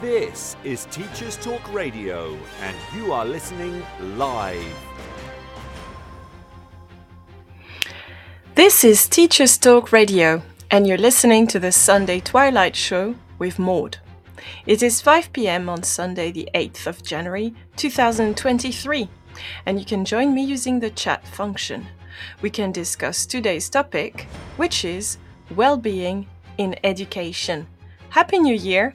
This is Teachers Talk Radio, and you are listening live. This is Teachers Talk Radio, and you're listening to the Sunday Twilight Show with Maud. It is 5 pm on Sunday, the 8th of January 2023, and you can join me using the chat function. We can discuss today's topic, which is well being in education. Happy New Year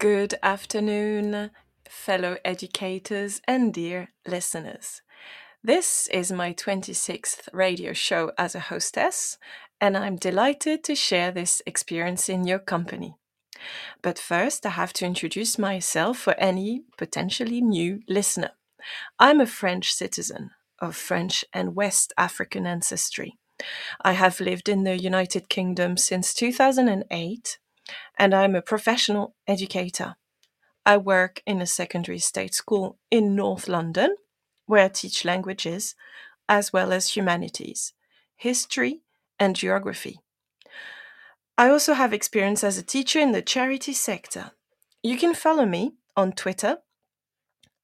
Good afternoon, fellow educators and dear listeners. This is my 26th radio show as a hostess, and I'm delighted to share this experience in your company. But first, I have to introduce myself for any potentially new listener. I'm a French citizen of French and West African ancestry. I have lived in the United Kingdom since 2008 and I'm a professional educator. I work in a secondary state school in North London, where I teach languages as well as humanities, history, and geography. I also have experience as a teacher in the charity sector. You can follow me on Twitter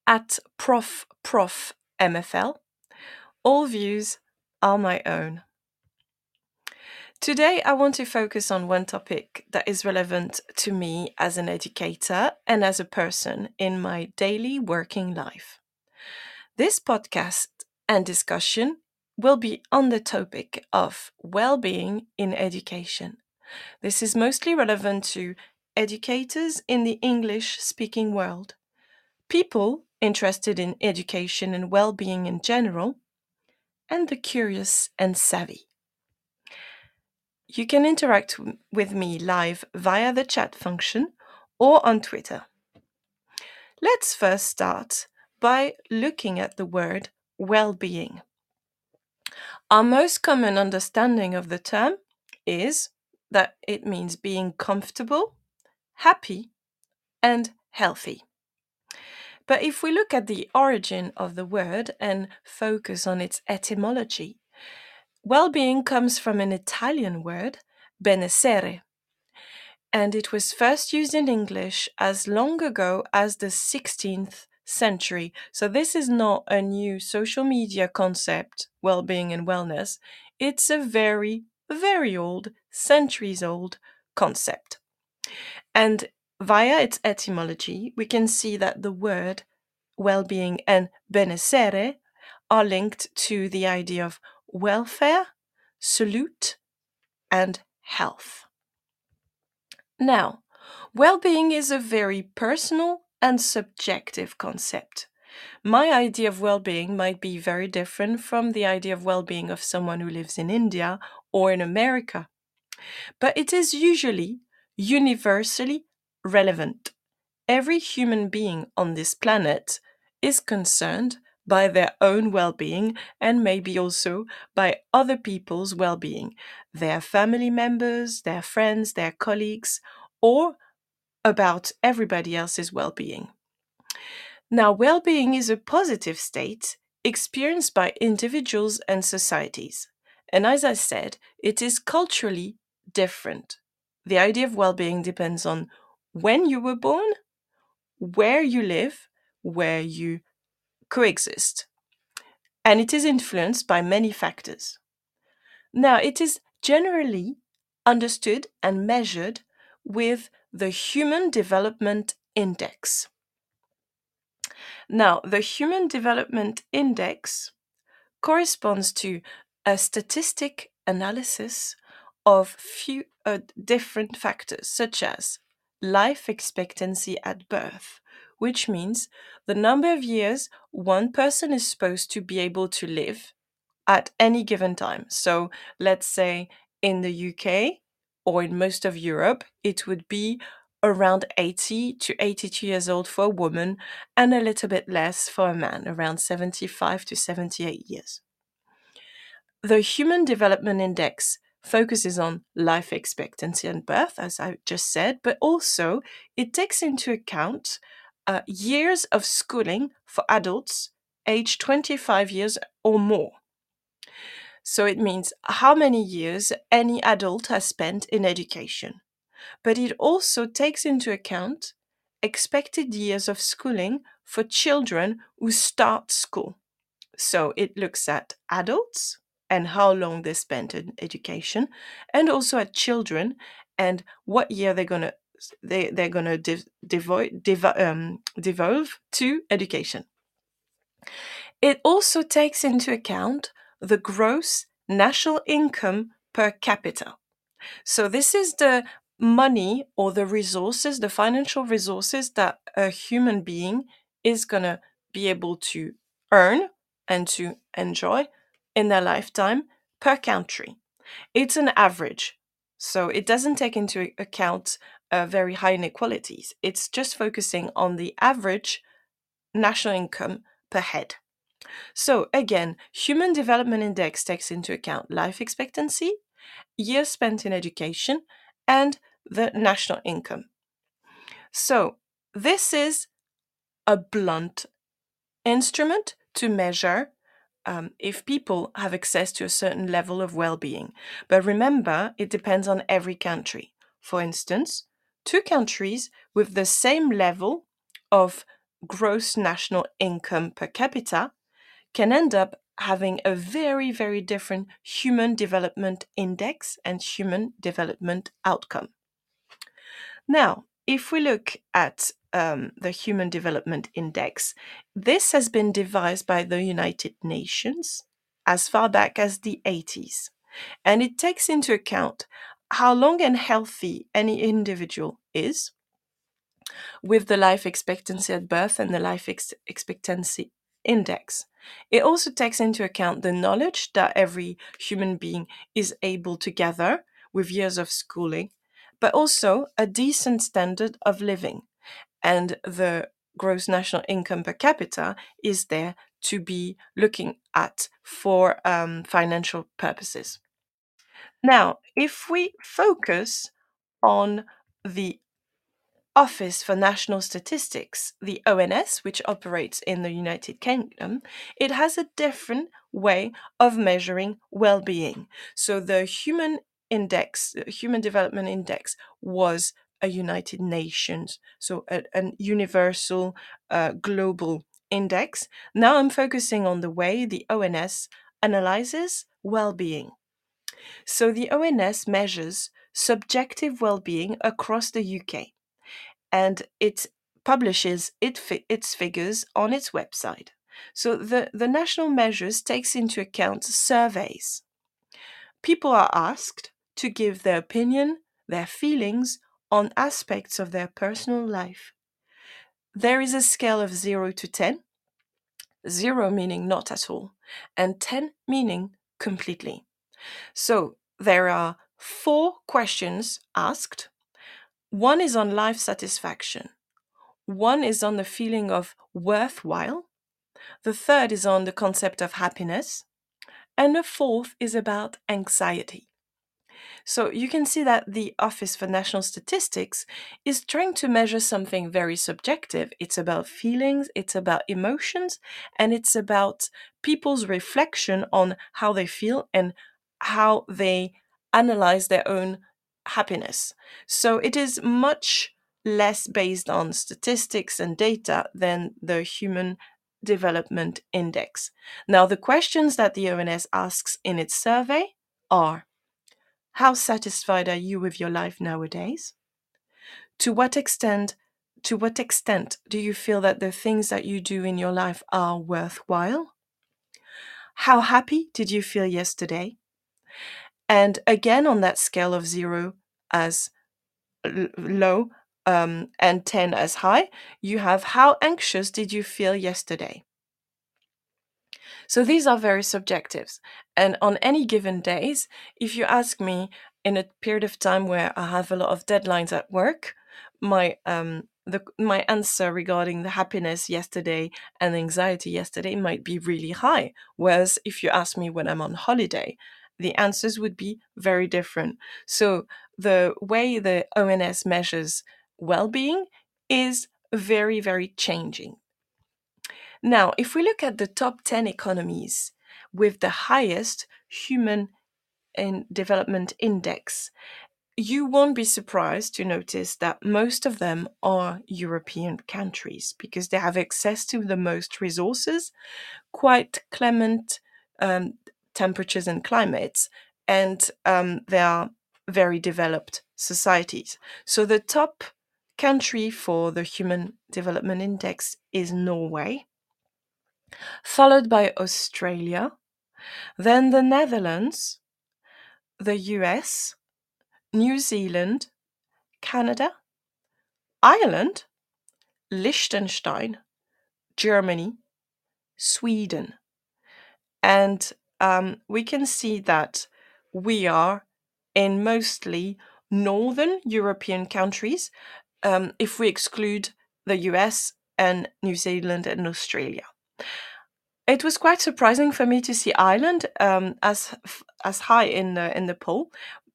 at profprofmfl. All views are my own. Today, I want to focus on one topic that is relevant to me as an educator and as a person in my daily working life. This podcast and discussion will be on the topic of well being in education. This is mostly relevant to educators in the English speaking world, people interested in education and well being in general, and the curious and savvy. You can interact with me live via the chat function or on Twitter. Let's first start by looking at the word well being. Our most common understanding of the term is that it means being comfortable, happy, and healthy. But if we look at the origin of the word and focus on its etymology, well being comes from an Italian word, benessere, and it was first used in English as long ago as the 16th century. So, this is not a new social media concept, well being and wellness. It's a very, very old, centuries old concept. And via its etymology, we can see that the word well being and benessere are linked to the idea of welfare, salute, and health. Now, well being is a very personal and subjective concept. My idea of well being might be very different from the idea of well being of someone who lives in India or in America. But it is usually universally relevant. Every human being on this planet is concerned by their own well being and maybe also by other people's well being, their family members, their friends, their colleagues, or about everybody else's well being. Now, well being is a positive state experienced by individuals and societies. And as I said, it is culturally different. The idea of well being depends on when you were born, where you live, where you coexist, and it is influenced by many factors. Now, it is generally understood and measured with the Human Development Index. Now, the Human Development Index corresponds to a statistic analysis of few uh, different factors such as life expectancy at birth, which means the number of years one person is supposed to be able to live at any given time. So let's say in the UK or in most of Europe, it would be around 80 to 82 years old for a woman and a little bit less for a man, around 75 to 78 years. The Human Development Index focuses on life expectancy and birth, as I just said, but also it takes into account uh, years of schooling for adults aged 25 years or more. So it means how many years any adult has spent in education. But it also takes into account expected years of schooling for children who start school. So it looks at adults and how long they spent in education, and also at children and what year they're gonna they they're gonna dev, devo, dev, um, devolve to education. It also takes into account the gross national income per capita. So this is the money or the resources, the financial resources that a human being is gonna be able to earn and to enjoy in their lifetime per country. It's an average, so it doesn't take into account uh, very high inequalities. It's just focusing on the average national income per head. So again, Human Development Index takes into account life expectancy, years spent in education, and the national income. So this is a blunt instrument to measure um, if people have access to a certain level of well being. But remember, it depends on every country. For instance, two countries with the same level of gross national income per capita can end up having a very, very different human development index and human development outcome. Now, if we look at um, the Human Development Index. This has been devised by the United Nations as far back as the 80s, and it takes into account how long and healthy any individual is with the life expectancy at birth and the life ex- expectancy index. It also takes into account the knowledge that every human being is able to gather with years of schooling, but also a decent standard of living and the gross national income per capita is there to be looking at for um, financial purposes. Now, if we focus on the Office for National Statistics, the ONS, which operates in the United Kingdom, it has a different way of measuring well being. So the Human Index, Human Development Index, was a United Nations, so a, a universal uh, global index. Now I'm focusing on the way the ONS analyzes well being. So the ONS measures subjective well being across the UK and it publishes it fi- its figures on its website. So the, the national measures takes into account surveys. People are asked to give their opinion, their feelings on aspects of their personal life. There is a scale of 0 to 10, 0 meaning not at all, and 10 meaning completely. So there are four questions asked. One is on life satisfaction, one is on the feeling of worthwhile, the third is on the concept of happiness, and the fourth is about anxiety. So you can see that the Office for National Statistics is trying to measure something very subjective. It's about feelings, it's about emotions, and it's about people's reflection on how they feel and how they analyze their own happiness. So it is much less based on statistics and data than the Human Development Index. Now, the questions that the ONS asks in its survey are how satisfied are you with your life nowadays? To what extent to what extent do you feel that the things that you do in your life are worthwhile? How happy did you feel yesterday? And again, on that scale of zero as l- low um, and 10 as high, you have how anxious did you feel yesterday? So these are very subjective. And on any given days, if you ask me in a period of time where I have a lot of deadlines at work, my um the my answer regarding the happiness yesterday and anxiety yesterday might be really high. Whereas if you ask me when I'm on holiday, the answers would be very different. So the way the ONS measures well-being is very, very changing. Now, if we look at the top 10 economies with the highest human and development index, you won't be surprised to notice that most of them are European countries because they have access to the most resources, quite clement um, temperatures and climates, and um, they are very developed societies. So the top country for the Human Development Index is Norway, followed by Australia, then the Netherlands, the US, New Zealand, Canada, Ireland, Liechtenstein, Germany, Sweden. And um, we can see that we are in mostly northern European countries um, if we exclude the US and New Zealand and Australia. It was quite surprising for me to see Ireland um, as as high in the in the poll,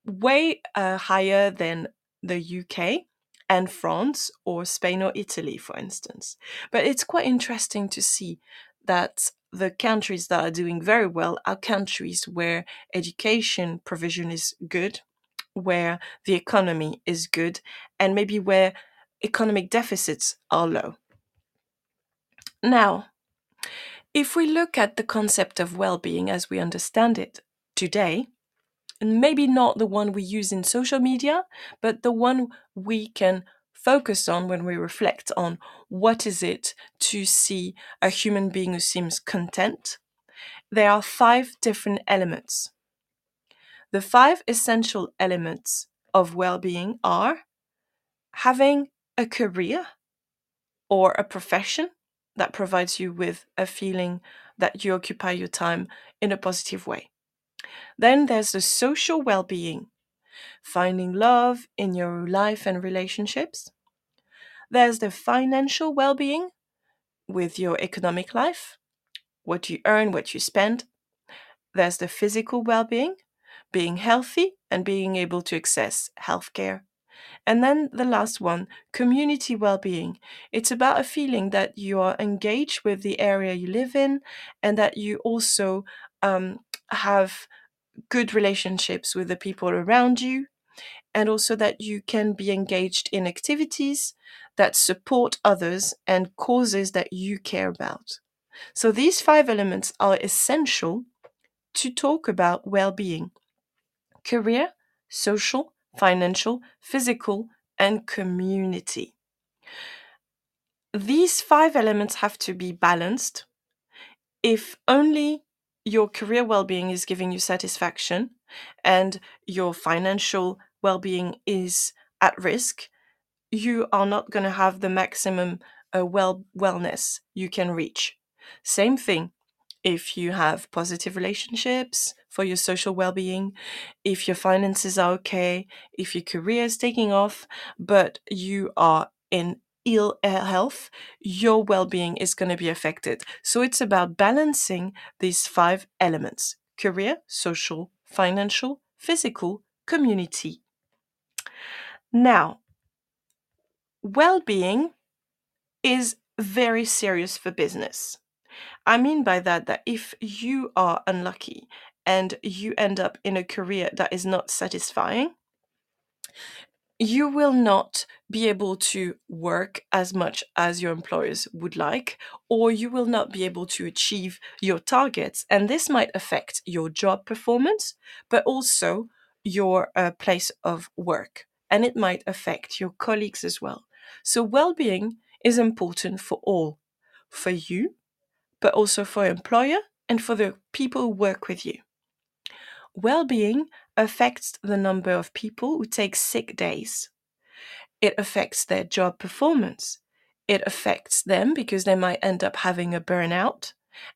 way uh, higher than the UK and France or Spain or Italy, for instance. But it's quite interesting to see that the countries that are doing very well are countries where education provision is good, where the economy is good, and maybe where economic deficits are low. Now, if we look at the concept of well being as we understand it today, and maybe not the one we use in social media, but the one we can focus on when we reflect on what is it to see a human being who seems content, there are five different elements. The five essential elements of well being are having a career or a profession that provides you with a feeling that you occupy your time in a positive way. Then there's the social well being, finding love in your life and relationships. There's the financial well being with your economic life, what you earn, what you spend. There's the physical well being, being healthy and being able to access healthcare. And then the last one, community well being. It's about a feeling that you are engaged with the area you live in and that you also um, have good relationships with the people around you, and also that you can be engaged in activities that support others and causes that you care about. So these five elements are essential to talk about well being career, social, financial, physical, and community. These five elements have to be balanced. If only your career well being is giving you satisfaction and your financial well being is at risk, you are not going to have the maximum uh, well wellness you can reach. Same thing if you have positive relationships for your social well-being if your finances are okay if your career is taking off but you are in ill uh, health, your well being is going to be affected. So it's about balancing these five elements career, social, financial, physical, community. Now, well being is very serious for business. I mean by that that if you are unlucky and you end up in a career that is not satisfying, you will not be able to work as much as your employers would like, or you will not be able to achieve your targets. And this might affect your job performance, but also your uh, place of work. And it might affect your colleagues as well. So, well being is important for all, for you, but also for employer and for the people who work with you. Well being affects the number of people who take sick days. It affects their job performance. It affects them because they might end up having a burnout.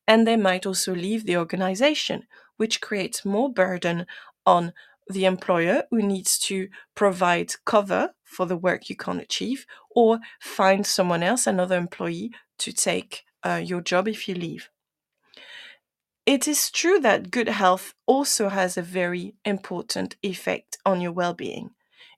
And they might also leave the organization, which creates more burden on the employer who needs to provide cover for the work you can't achieve or find someone else, another employee, to take uh, your job if you leave. It is true that good health also has a very important effect on your well being.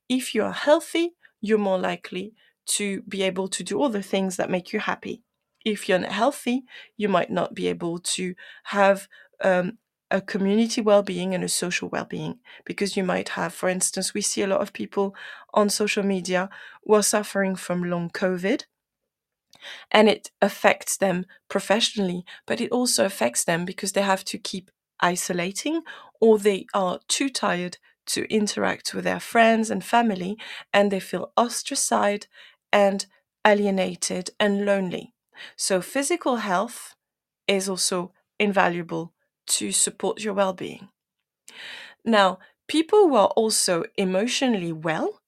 If you are healthy, you're more likely to be able to do all the things that make you happy. If you're not healthy, you might not be able to have um, a community well-being and a social well-being because you might have for instance we see a lot of people on social media who are suffering from long covid and it affects them professionally but it also affects them because they have to keep isolating or they are too tired to interact with their friends and family and they feel ostracized and alienated and lonely so physical health is also invaluable to support your well being. Now, people who are also emotionally well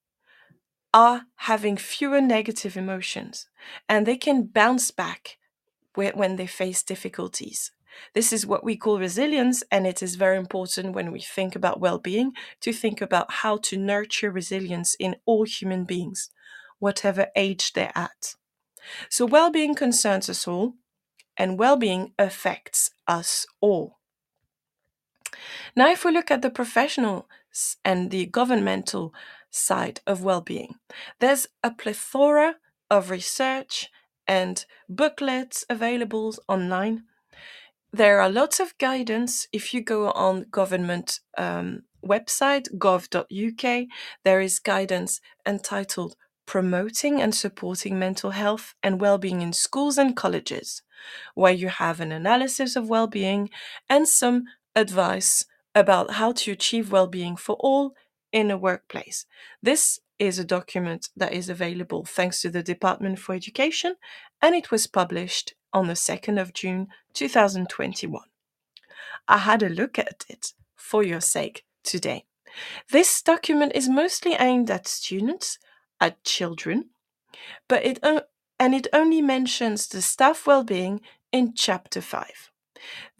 are having fewer negative emotions and they can bounce back when they face difficulties. This is what we call resilience, and it is very important when we think about well being to think about how to nurture resilience in all human beings, whatever age they're at. So, well being concerns us all, and well being affects us all. Now, if we look at the professional and the governmental side of well being, there's a plethora of research and booklets available online. There are lots of guidance. If you go on government um, website gov.uk, there is guidance entitled Promoting and Supporting Mental Health and Wellbeing in Schools and Colleges, where you have an analysis of well-being and some advice about how to achieve well being for all in a workplace. This is a document that is available thanks to the Department for Education and it was published on the 2nd of June 2021. I had a look at it for your sake today. This document is mostly aimed at students, at children, but it and it only mentions the staff well-being in chapter 5.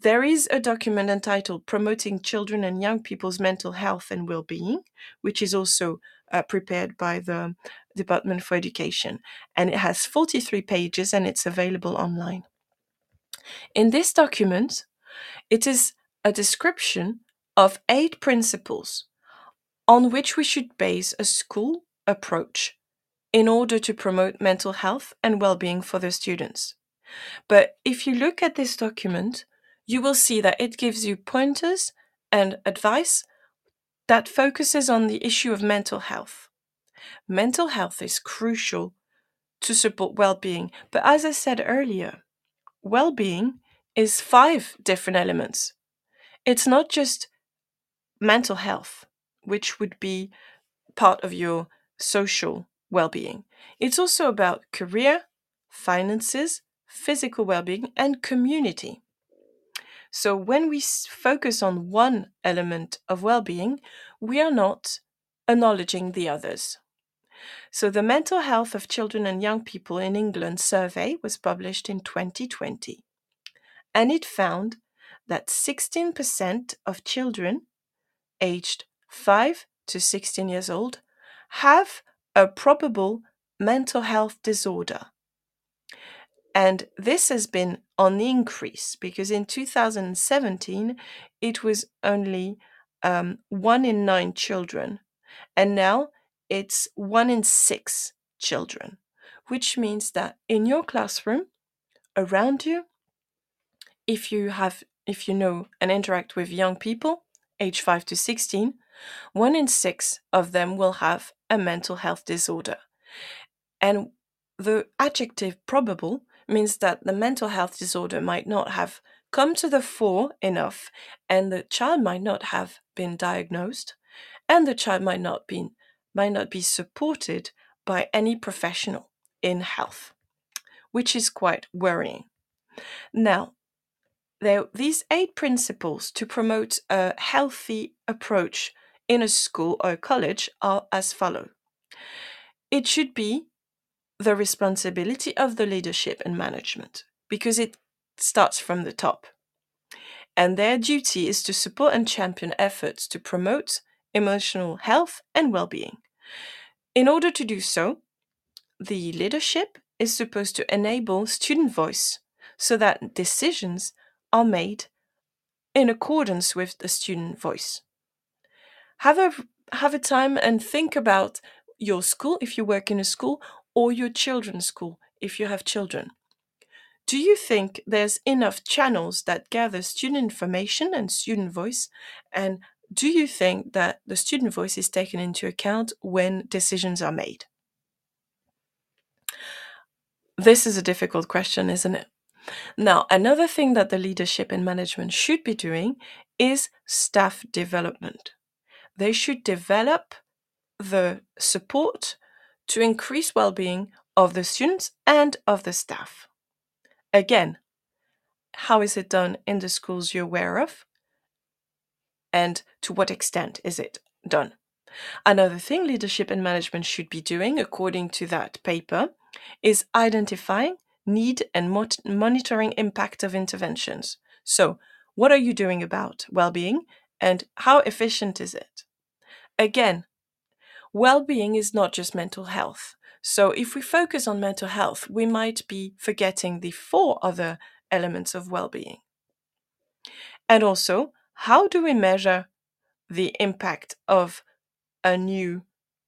There is a document entitled Promoting Children and Young People's Mental Health and Well-being, which is also uh, prepared by the Department for Education, and it has 43 pages and it's available online. In this document, it is a description of eight principles on which we should base a school approach in order to promote mental health and well-being for the students. But if you look at this document, you will see that it gives you pointers and advice that focuses on the issue of mental health. Mental health is crucial to support well being, but as I said earlier, well being is five different elements. It's not just mental health, which would be part of your social well being, it's also about career, finances, physical well being, and community. So when we focus on one element of well being, we are not acknowledging the others. So the Mental Health of Children and Young People in England survey was published in 2020. And it found that 16% of children aged 5 to 16 years old have a probable mental health disorder. And this has been on increase because in 2017 it was only um, one in nine children, and now it's one in six children, which means that in your classroom, around you, if you have if you know and interact with young people age 5 to 16 one in 6 of them will have a mental health disorder. And the adjective probable means that the mental health disorder might not have come to the fore enough and the child might not have been diagnosed and the child might not be might not be supported by any professional in health which is quite worrying. Now there these eight principles to promote a healthy approach in a school or college are as follow. It should be the responsibility of the leadership and management because it starts from the top. And their duty is to support and champion efforts to promote emotional health and well being. In order to do so, the leadership is supposed to enable student voice so that decisions are made in accordance with the student voice. Have a have a time and think about your school if you work in a school or your children's school if you have children. Do you think there's enough channels that gather student information and student voice? And do you think that the student voice is taken into account when decisions are made? This is a difficult question, isn't it? Now, another thing that the leadership and management should be doing is staff development. They should develop the support to increase well being of the students and of the staff. Again, how is it done in the schools you're aware of? And to what extent is it done? Another thing leadership and management should be doing, according to that paper, is identifying need and monitoring impact of interventions. So, what are you doing about well being and how efficient is it? Again, well being is not just mental health. So, if we focus on mental health, we might be forgetting the four other elements of well being. And also, how do we measure the impact of a new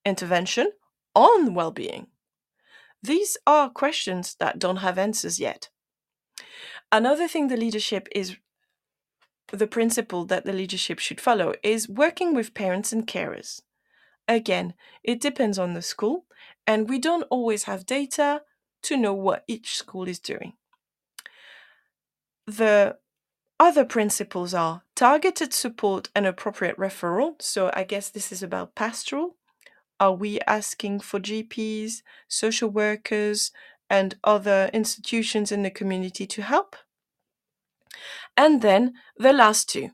intervention on well being? These are questions that don't have answers yet. Another thing the leadership is the principle that the leadership should follow is working with parents and carers. Again, it depends on the school, and we don't always have data to know what each school is doing. The other principles are targeted support and appropriate referral. So, I guess this is about pastoral. Are we asking for GPs, social workers, and other institutions in the community to help? And then the last two.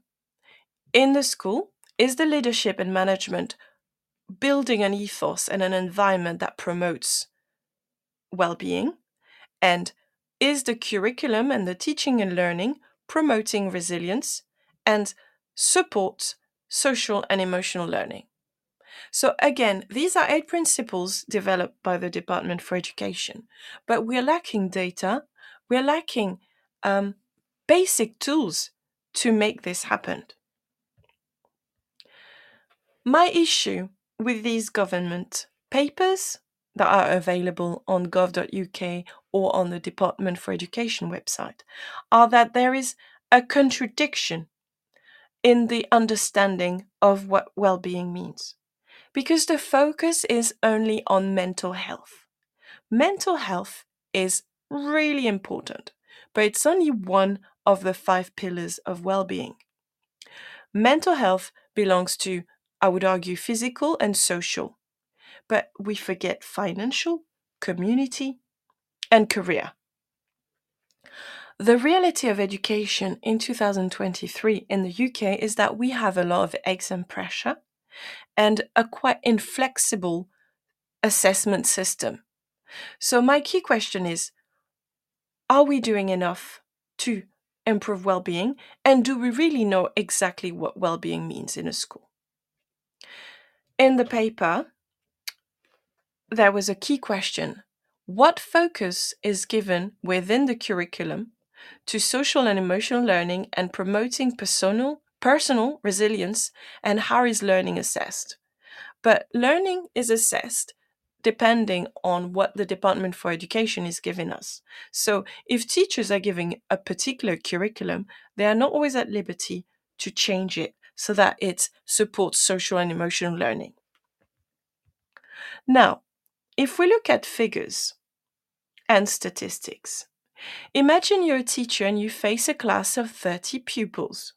In the school, is the leadership and management building an ethos and an environment that promotes well being? And is the curriculum and the teaching and learning promoting resilience and supports social and emotional learning? So, again, these are eight principles developed by the Department for Education, but we're lacking data, we're lacking um, basic tools to make this happen. My issue with these government papers that are available on gov.uk or on the Department for Education website are that there is a contradiction in the understanding of what well being means because the focus is only on mental health. Mental health is really important, but it's only one of the five pillars of well being. Mental health belongs to, I would argue, physical and social, but we forget financial, community, and career. The reality of education in 2023 in the UK is that we have a lot of exam pressure and a quite inflexible assessment system. So, my key question is Are we doing enough to improve well being? And do we really know exactly what well being means in a school? In the paper, there was a key question What focus is given within the curriculum to social and emotional learning and promoting personal personal resilience, and how is learning assessed. But learning is assessed depending on what the Department for Education is giving us. So if teachers are giving a particular curriculum, they are not always at liberty to change it so that it supports social and emotional learning. Now, if we look at figures and statistics, imagine you're a teacher and you face a class of 30 pupils.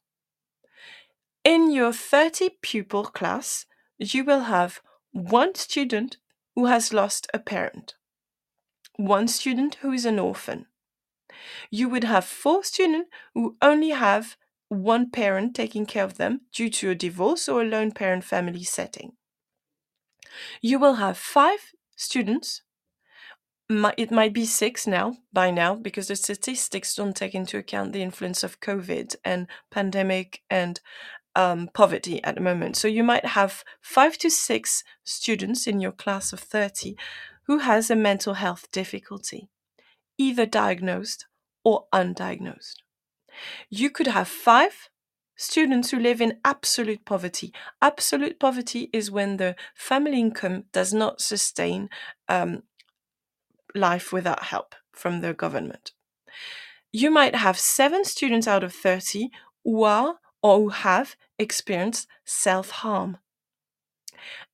In your 30 pupil class, you will have one student who has lost a parent, one student who is an orphan. You would have four students who only have one parent taking care of them due to a divorce or a lone parent family setting. You will have five students it might be six now by now because the statistics don't take into account the influence of COVID and pandemic and um, poverty at the moment. So you might have five to six students in your class of 30 who has a mental health difficulty, either diagnosed or undiagnosed. You could have five students who live in absolute poverty. Absolute poverty is when the family income does not sustain um, life without help from the government. You might have seven students out of 30 who are or who have experienced self harm.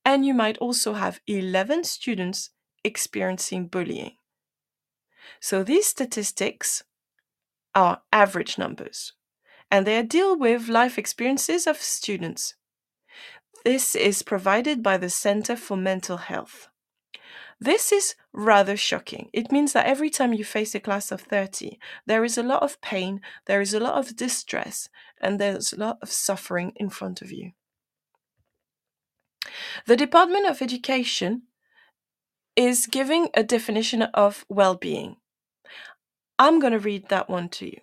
And you might also have 11 students experiencing bullying. So these statistics are average numbers and they deal with life experiences of students. This is provided by the Center for Mental Health. This is rather shocking. It means that every time you face a class of 30, there is a lot of pain, there is a lot of distress, and there's a lot of suffering in front of you. The Department of Education is giving a definition of well being. I'm going to read that one to you.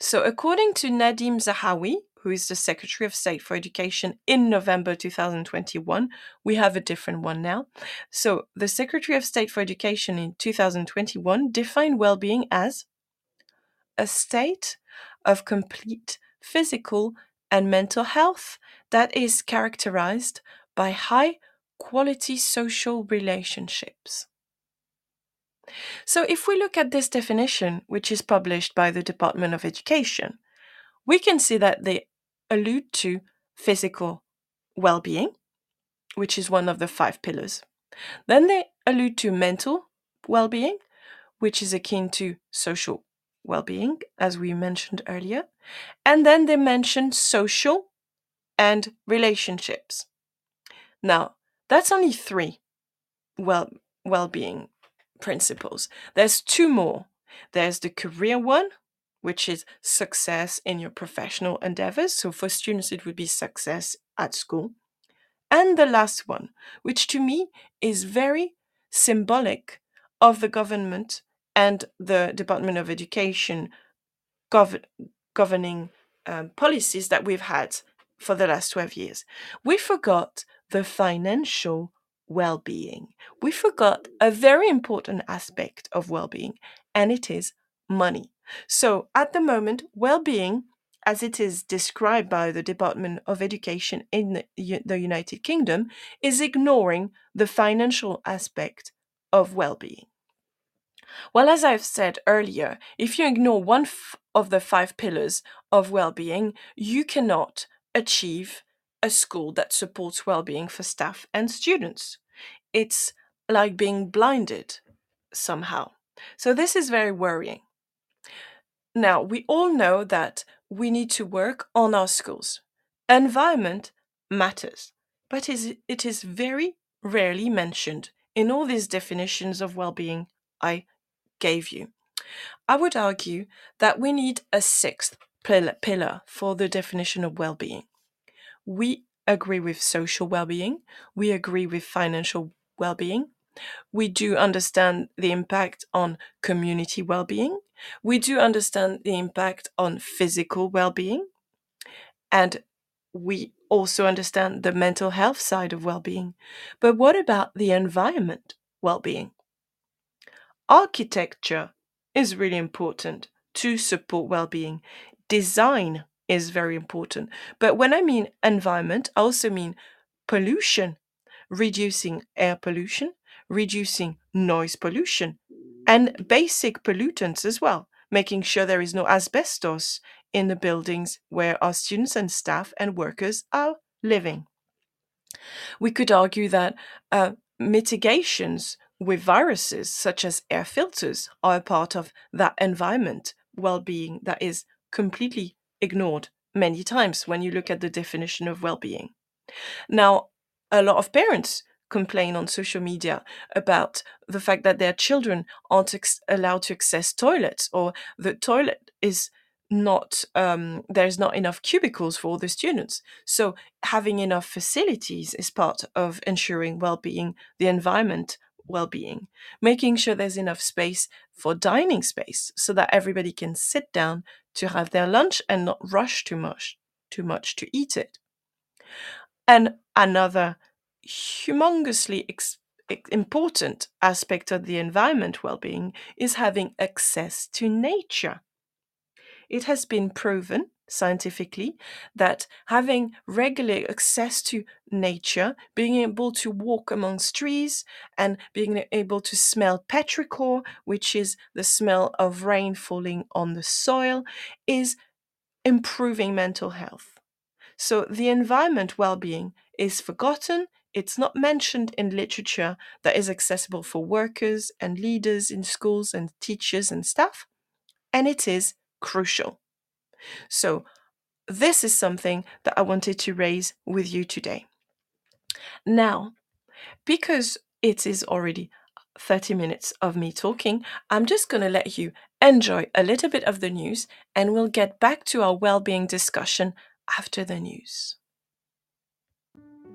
So, according to Nadhim Zahawi, who is the Secretary of State for Education in November 2021, we have a different one now. So, the Secretary of State for Education in 2021 defined well being as a state of complete physical and mental health that is characterized by high quality social relationships. So, if we look at this definition, which is published by the Department of Education, we can see that they allude to physical well being, which is one of the five pillars. Then they allude to mental well being, which is akin to social well being, as we mentioned earlier. And then they mention social and relationships. Now, that's only three well well being principles. There's two more. There's the career one, which is success in your professional endeavors. So for students, it would be success at school. And the last one, which to me is very symbolic of the government and the Department of Education gov- governing um, policies that we've had for the last 12 years. We forgot the financial well being. We forgot a very important aspect of well being, and it is money. So, at the moment, well being, as it is described by the Department of Education in the United Kingdom, is ignoring the financial aspect of well being. Well, as I've said earlier, if you ignore one of the five pillars of well being, you cannot achieve a school that supports well being for staff and students. It's like being blinded somehow. So, this is very worrying. Now, we all know that we need to work on our schools. Environment matters, but it is very rarely mentioned in all these definitions of well being I gave you. I would argue that we need a sixth pillar for the definition of well being. We agree with social well being, we agree with financial well being, we do understand the impact on community well being, we do understand the impact on physical well being, and we also understand the mental health side of well being. But what about the environment well being? Architecture is really important to support well being. Design is very important. But when I mean environment, I also mean pollution, reducing air pollution, reducing noise pollution, and basic pollutants as well, making sure there is no asbestos in the buildings where our students and staff and workers are living. We could argue that uh, mitigations with viruses, such as air filters, are a part of that environment well being that is completely ignored many times when you look at the definition of well being. Now, a lot of parents complain on social media about the fact that their children aren't ex- allowed to access toilets or the toilet is not um, there's not enough cubicles for all the students so having enough facilities is part of ensuring well-being the environment well being, making sure there's enough space for dining space so that everybody can sit down to have their lunch and not rush too much, too much to eat it. And another humongously ex- important aspect of the environment well being is having access to nature. It has been proven scientifically that having regular access to nature, being able to walk amongst trees, and being able to smell petrichor, which is the smell of rain falling on the soil, is improving mental health. So the environment well being is forgotten. It's not mentioned in literature that is accessible for workers and leaders in schools and teachers and staff, and it is crucial. So, this is something that I wanted to raise with you today. Now, because it is already 30 minutes of me talking, I'm just going to let you enjoy a little bit of the news and we'll get back to our well-being discussion after the news.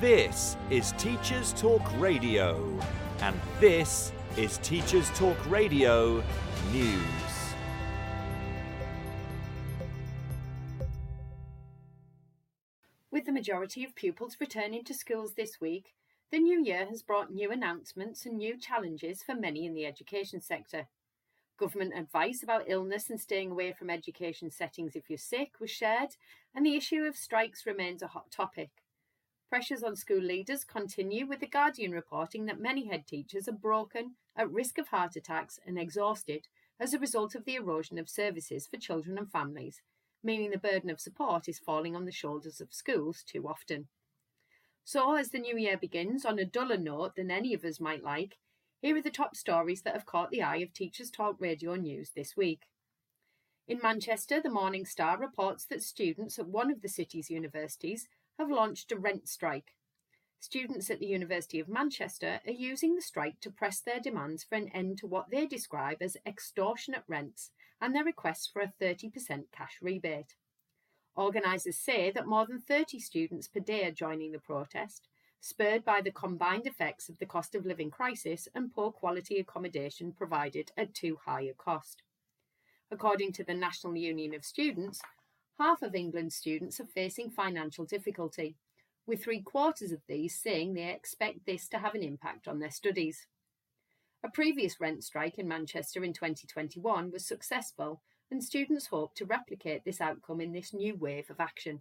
This is Teachers Talk Radio, and this is Teachers Talk Radio News. With the majority of pupils returning to schools this week, the new year has brought new announcements and new challenges for many in the education sector. Government advice about illness and staying away from education settings if you're sick was shared, and the issue of strikes remains a hot topic. Pressures on school leaders continue, with The Guardian reporting that many head teachers are broken, at risk of heart attacks, and exhausted as a result of the erosion of services for children and families, meaning the burden of support is falling on the shoulders of schools too often. So, as the new year begins on a duller note than any of us might like, here are the top stories that have caught the eye of Teachers Talk Radio News this week. In Manchester, the Morning Star reports that students at one of the city's universities have launched a rent strike. Students at the University of Manchester are using the strike to press their demands for an end to what they describe as extortionate rents and their requests for a 30% cash rebate. Organisers say that more than 30 students per day are joining the protest, spurred by the combined effects of the cost of living crisis and poor quality accommodation provided at too high a cost. According to the National Union of Students, half of England's students are facing financial difficulty, with three quarters of these saying they expect this to have an impact on their studies. A previous rent strike in Manchester in 2021 was successful, and students hope to replicate this outcome in this new wave of action.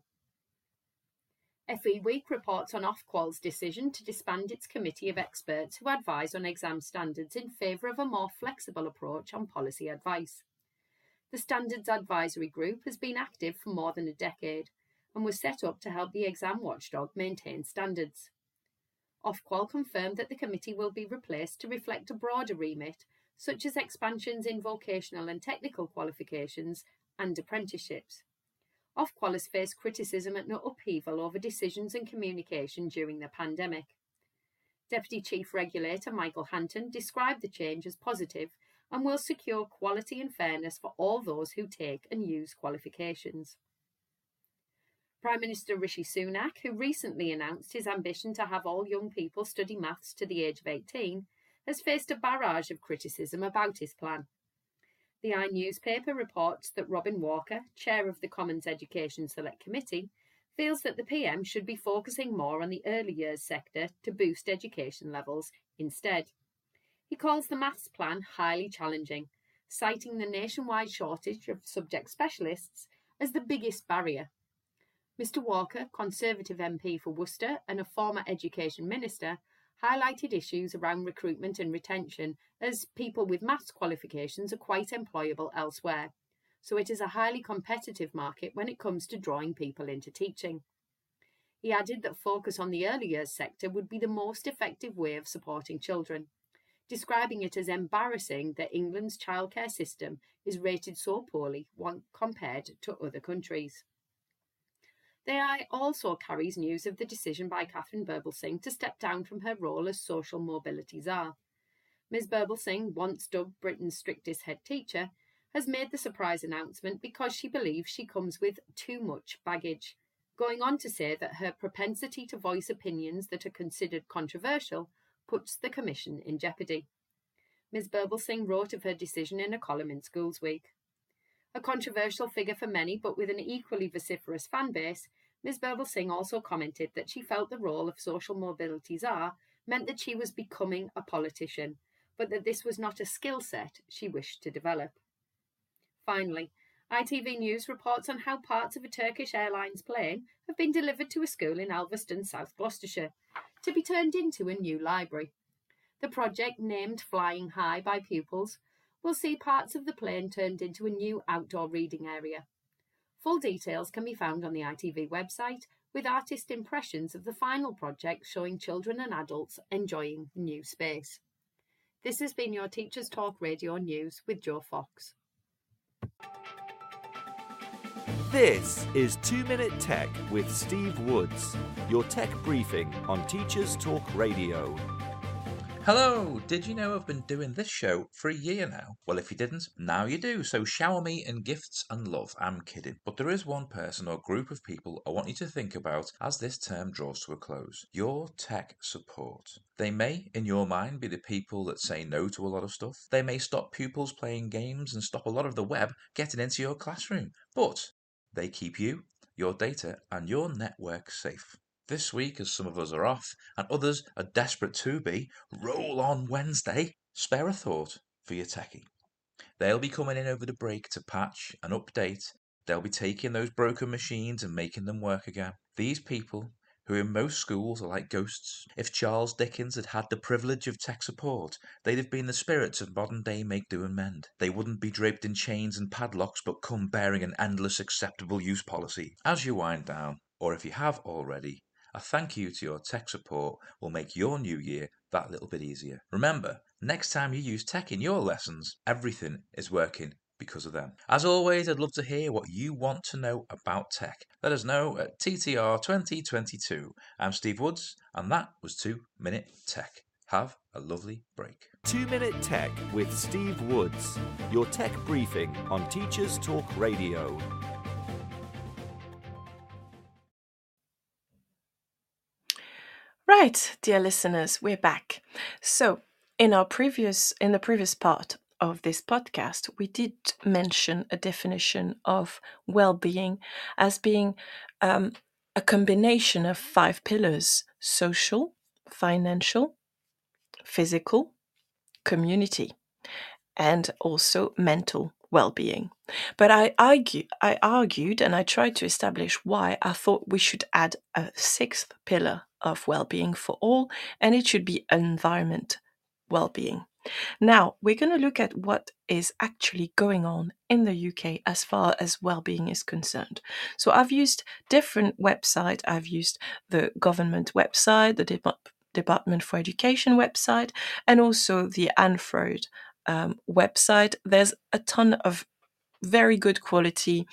FE Week reports on Ofqual's decision to disband its committee of experts who advise on exam standards in favour of a more flexible approach on policy advice. The Standards Advisory Group has been active for more than a decade and was set up to help the exam watchdog maintain standards. Ofqual confirmed that the committee will be replaced to reflect a broader remit, such as expansions in vocational and technical qualifications and apprenticeships. Ofqual has faced criticism and upheaval over decisions and communication during the pandemic. Deputy Chief Regulator Michael Hanton described the change as positive and will secure quality and fairness for all those who take and use qualifications. Prime Minister Rishi Sunak, who recently announced his ambition to have all young people study maths to the age of 18, has faced a barrage of criticism about his plan. The i newspaper reports that Robin Walker, chair of the Commons Education Select Committee, feels that the PM should be focusing more on the early years sector to boost education levels instead. He calls the maths plan highly challenging, citing the nationwide shortage of subject specialists as the biggest barrier. Mr Walker, Conservative MP for Worcester and a former Education Minister, highlighted issues around recruitment and retention as people with maths qualifications are quite employable elsewhere. So it is a highly competitive market when it comes to drawing people into teaching. He added that focus on the early years sector would be the most effective way of supporting children. Describing it as embarrassing that England's childcare system is rated so poorly compared to other countries. The AI also carries news of the decision by Katharine Birbalsingh to step down from her role as social mobility czar. Ms. Birbalsingh, once dubbed Britain's strictest head teacher, has made the surprise announcement because she believes she comes with too much baggage, going on to say that her propensity to voice opinions that are considered controversial puts the Commission in jeopardy. Ms. Birbalsingh wrote of her decision in a column in Schools Week. A controversial figure for many, but with an equally vociferous fan base, Ms. Birbalsingh also commented that she felt the role of social mobility czar meant that she was becoming a politician, but that this was not a skill set she wished to develop. Finally, ITV News reports on how parts of a Turkish Airlines plane have been delivered to a school in Alveston, South Gloucestershire, to be turned into a new library. The project, named Flying High by pupils, will see parts of the plane turned into a new outdoor reading area. Full details can be found on the ITV website, with artist impressions of the final project showing children and adults enjoying the new space. This has been your Teachers Talk Radio News with Joe Fox. This is 2 Minute Tech with Steve Woods, your tech briefing on Teachers Talk Radio. Hello! Did you know I've been doing this show for a year now? Well, if you didn't, now you do. So shower me in gifts and love. I'm kidding. But there is one person or group of people I want you to think about as this term draws to a close your tech support. They may, in your mind, be the people that say no to a lot of stuff. They may stop pupils playing games and stop a lot of the web getting into your classroom. But they keep you, your data, and your network safe. This week, as some of us are off and others are desperate to be, roll on Wednesday, spare a thought for your techie. They'll be coming in over the break to patch and update. They'll be taking those broken machines and making them work again. These people, who in most schools are like ghosts, if Charles Dickens had had the privilege of tech support, they'd have been the spirits of modern day make do and mend. They wouldn't be draped in chains and padlocks, but come bearing an endless acceptable use policy. As you wind down, or if you have already, a thank you to your tech support will make your new year that little bit easier. Remember, next time you use tech in your lessons, everything is working because of them. As always, I'd love to hear what you want to know about tech. Let us know at TTR 2022. I'm Steve Woods, and that was 2 Minute Tech. Have a lovely break. 2 Minute Tech with Steve Woods, your tech briefing on Teachers Talk Radio. Right, dear listeners, we're back. So, in our previous in the previous part of this podcast, we did mention a definition of well-being as being um, a combination of five pillars: social, financial, physical, community, and also mental well-being. But I argue, I argued, and I tried to establish why I thought we should add a sixth pillar of well-being for all, and it should be environment well-being. Now, we're going to look at what is actually going on in the UK as far as well-being is concerned. So I've used different websites. I've used the government website, the Dep- Department for Education website, and also the Anna Freud um, website. There's a ton of very good quality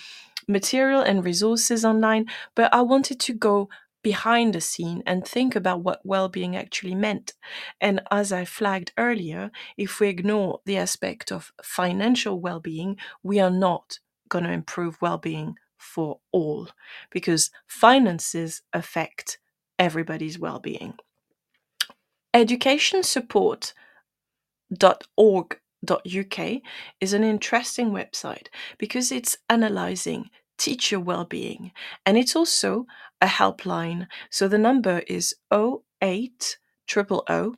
material and resources online, but I wanted to go behind the scene and think about what well-being actually meant. And as I flagged earlier, if we ignore the aspect of financial well-being, we are not going to improve well-being for all because finances affect everybody's well-being. Education support.org.uk is an interesting website because it's analyzing teacher well-being and it's also a helpline. So the number is 08 000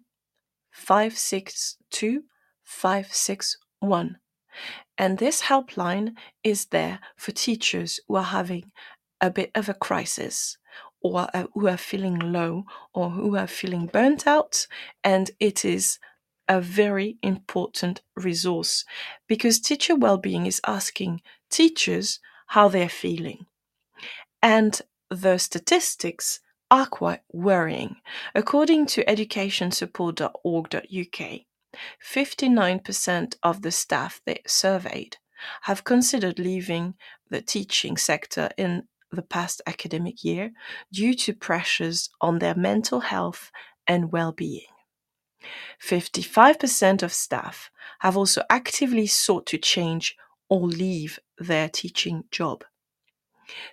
562 561 and this helpline is there for teachers who are having a bit of a crisis or uh, who are feeling low or who are feeling burnt out and it is a very important resource. Because teacher well-being is asking teachers how they're feeling. And the statistics are quite worrying. According to educationsupport.org.uk, 59% of the staff they surveyed have considered leaving the teaching sector in the past academic year due to pressures on their mental health and well being. 55% of staff have also actively sought to change or leave their teaching job.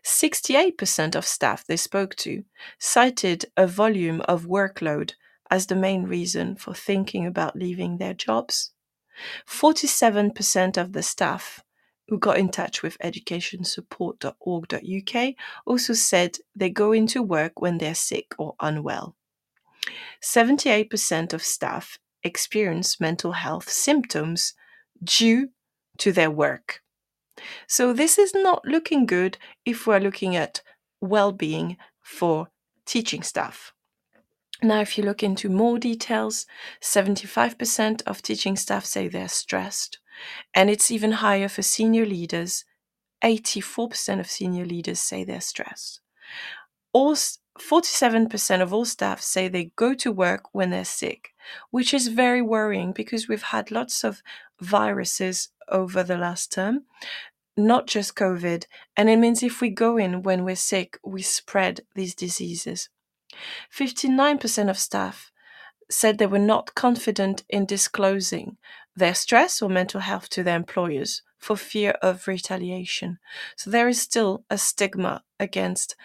68% of staff they spoke to cited a volume of workload as the main reason for thinking about leaving their jobs. 47% of the staff who got in touch with educationsupport.org.uk also said they go into work when they're sick or unwell. 78% of staff experience mental health symptoms due to their work. So, this is not looking good if we're looking at well being for teaching staff. Now, if you look into more details, 75% of teaching staff say they're stressed, and it's even higher for senior leaders. 84% of senior leaders say they're stressed. All 47% of all staff say they go to work when they're sick, which is very worrying because we've had lots of viruses over the last term, not just COVID. And it means if we go in when we're sick, we spread these diseases. 59% of staff said they were not confident in disclosing their stress or mental health to their employers for fear of retaliation. So there is still a stigma against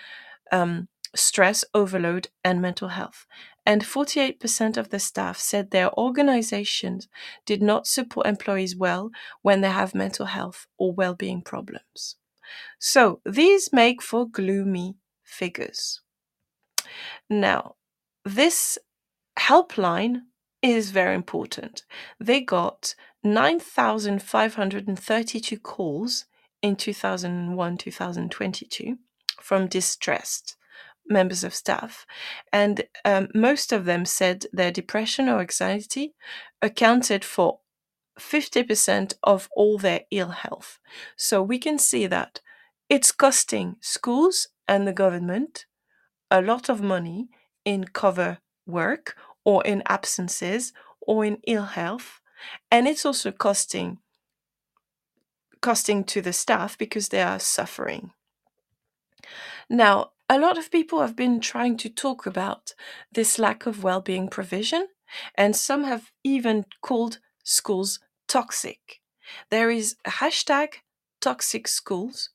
um, stress, overload, and mental health. And 48% of the staff said their organizations did not support employees well when they have mental health or well being problems. So these make for gloomy figures. Now, this helpline is very important. They got 9,532 calls in 2001 2022 from distressed members of staff, and um, most of them said their depression or anxiety accounted for 50% of all their ill health. So we can see that it's costing schools and the government a lot of money in cover work or in absences or in ill health and it's also costing costing to the staff because they are suffering now a lot of people have been trying to talk about this lack of well-being provision and some have even called schools toxic. There is a hashtag toxic schools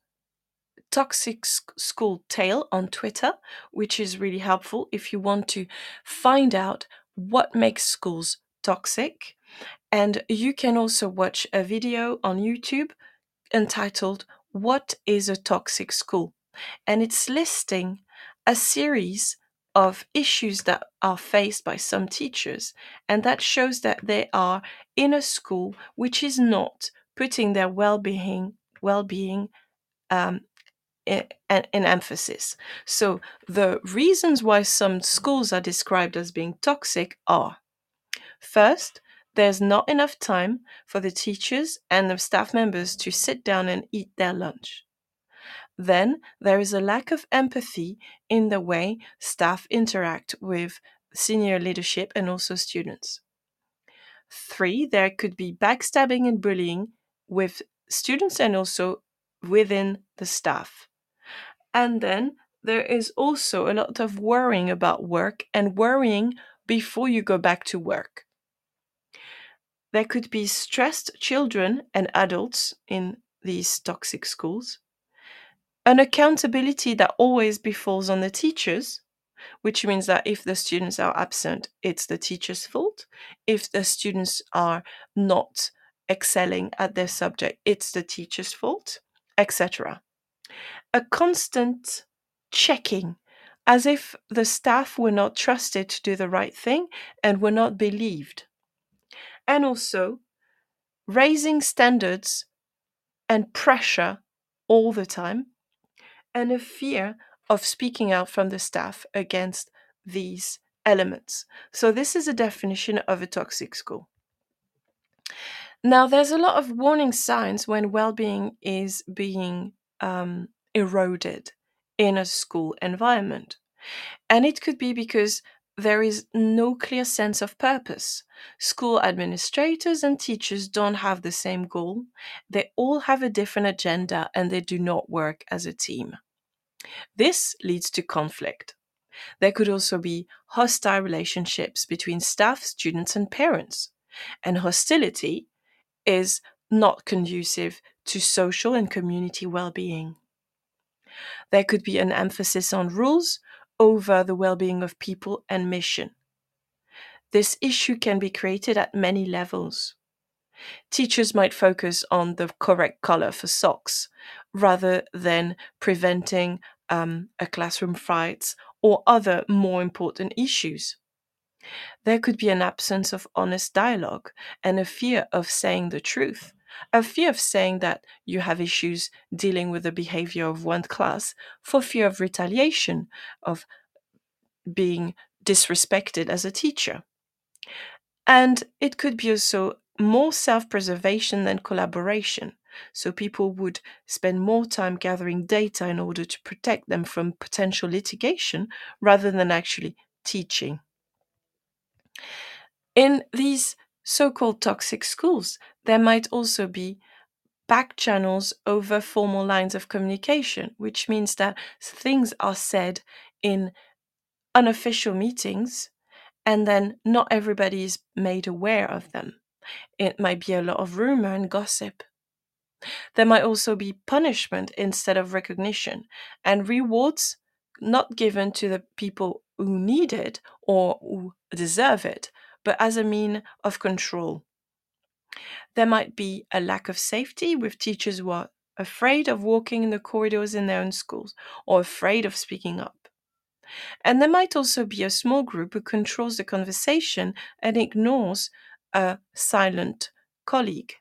toxic school tale on twitter which is really helpful if you want to find out what makes schools toxic. And you can also watch a video on youtube entitled what is a toxic school and it's listing a series of issues that are faced by some teachers, and that shows that they are in a school which is not putting their well-being well-being um, in, in emphasis. So the reasons why some schools are described as being toxic are first, there's not enough time for the teachers and the staff members to sit down and eat their lunch. Then there is a lack of empathy in the way staff interact with senior leadership and also students. Three, there could be backstabbing and bullying with students and also within the staff. And then there is also a lot of worrying about work and worrying before you go back to work. There could be stressed children and adults in these toxic schools an accountability that always befalls on the teachers, which means that if the students are absent, it's the teacher's fault. If the students are not excelling at their subject, it's the teacher's fault, etc. A constant checking, as if the staff were not trusted to do the right thing and were not believed. And also raising standards and pressure all the time and a fear of speaking out from the staff against these elements. So, this is a definition of a toxic school. Now, there's a lot of warning signs when well being is being um, eroded in a school environment. And it could be because there is no clear sense of purpose. School administrators and teachers don't have the same goal. They all have a different agenda and they do not work as a team. This leads to conflict. There could also be hostile relationships between staff, students, and parents. And hostility is not conducive to social and community well being. There could be an emphasis on rules over the well being of people and mission. This issue can be created at many levels. Teachers might focus on the correct color for socks rather than preventing um, a classroom fight or other more important issues. There could be an absence of honest dialogue and a fear of saying the truth, a fear of saying that you have issues dealing with the behavior of one class for fear of retaliation, of being disrespected as a teacher. And it could be also more self preservation than collaboration. So people would spend more time gathering data in order to protect them from potential litigation rather than actually teaching. In these so called toxic schools, there might also be back channels over formal lines of communication, which means that things are said in unofficial meetings and then not everybody is made aware of them. It might be a lot of rumor and gossip. There might also be punishment instead of recognition and rewards not given to the people who need it or who deserve it, but as a mean of control. There might be a lack of safety with teachers who are afraid of walking in the corridors in their own schools or afraid of speaking up. And there might also be a small group who controls the conversation and ignores a silent colleague.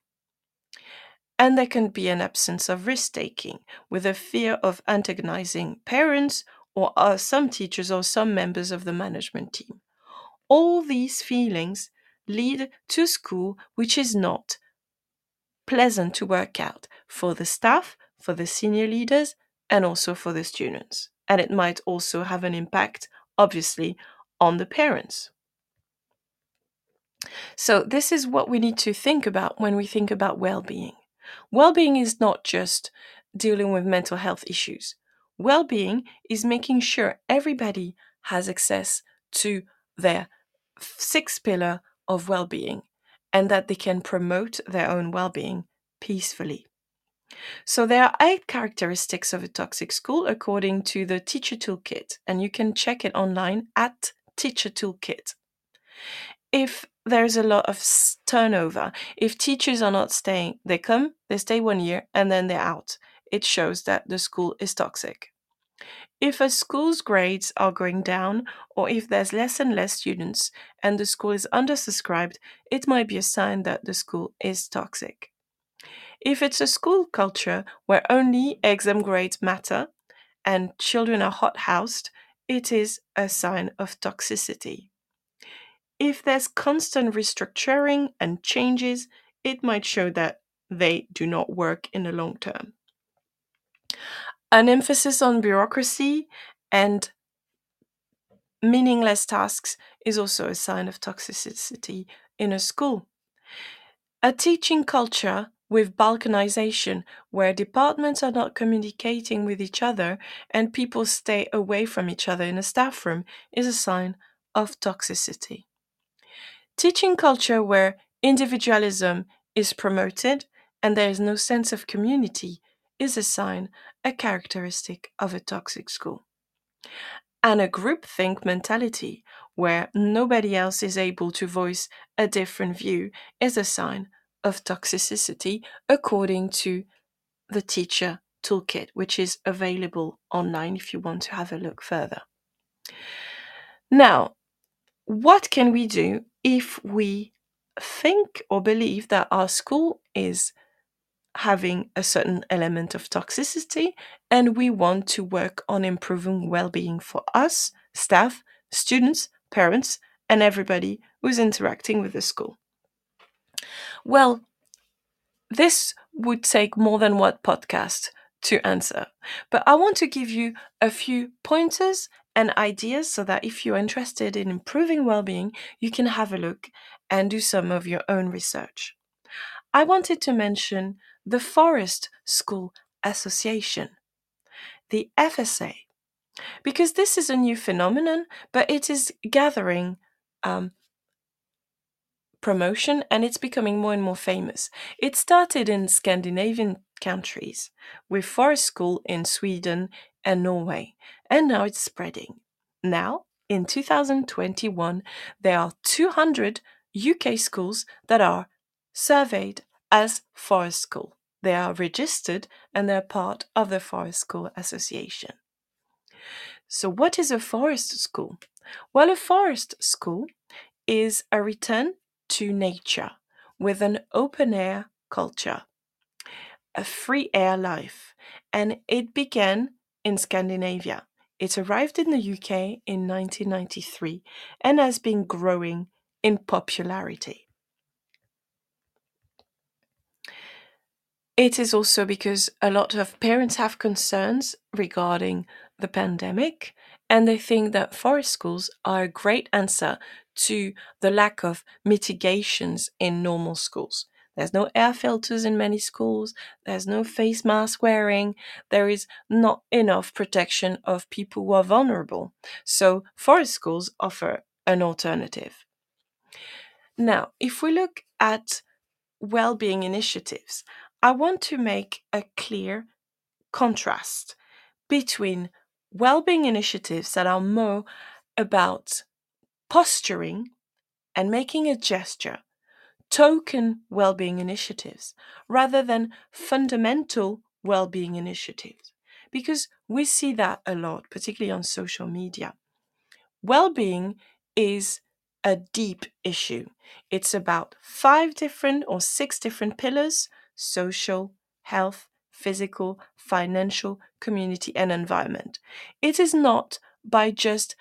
And there can be an absence of risk taking with a fear of antagonizing parents or uh, some teachers or some members of the management team. All these feelings lead to school which is not pleasant to work out for the staff, for the senior leaders, and also for the students. And it might also have an impact, obviously, on the parents. So, this is what we need to think about when we think about well being. Well being is not just dealing with mental health issues, well being is making sure everybody has access to their six pillar of well being and that they can promote their own well being peacefully. So, there are eight characteristics of a toxic school according to the Teacher Toolkit, and you can check it online at Teacher Toolkit. If there's a lot of turnover, if teachers are not staying, they come, they stay one year, and then they're out. It shows that the school is toxic. If a school's grades are going down, or if there's less and less students and the school is undersubscribed, it might be a sign that the school is toxic. If it's a school culture where only exam grades matter and children are hothoused, it is a sign of toxicity. If there's constant restructuring and changes, it might show that they do not work in the long term. An emphasis on bureaucracy and meaningless tasks is also a sign of toxicity in a school. A teaching culture with balkanization, where departments are not communicating with each other and people stay away from each other in a staff room, is a sign of toxicity. Teaching culture where individualism is promoted and there is no sense of community is a sign, a characteristic of a toxic school. And a groupthink mentality, where nobody else is able to voice a different view, is a sign of toxicity according to the teacher toolkit, which is available online if you want to have a look further. Now, what can we do if we think or believe that our school is having a certain element of toxicity and we want to work on improving well-being for us staff students parents and everybody who's interacting with the school. Well this would take more than one podcast to answer but i want to give you a few pointers and ideas so that if you're interested in improving well-being, you can have a look and do some of your own research. I wanted to mention the Forest School Association, the FSA, because this is a new phenomenon, but it is gathering um, promotion and it's becoming more and more famous. It started in Scandinavian countries with Forest School in Sweden and Norway, and now it's spreading. Now, in 2021, there are 200 UK schools that are surveyed as Forest School. They are registered and they're part of the Forest School Association. So, what is a forest school? Well, a forest school is a return to nature with an open air culture, a free air life, and it began in Scandinavia. It arrived in the UK in 1993 and has been growing in popularity. It is also because a lot of parents have concerns regarding the pandemic and they think that forest schools are a great answer to the lack of mitigations in normal schools. There's no air filters in many schools. There's no face mask wearing. There is not enough protection of people who are vulnerable. So, forest schools offer an alternative. Now, if we look at well being initiatives, I want to make a clear contrast between well being initiatives that are more about posturing and making a gesture, token well being initiatives, rather than fundamental well being initiatives. Because we see that a lot, particularly on social media. Well being is a deep issue. It's about five different or six different pillars social, health, physical, financial, community, and environment. It is not by just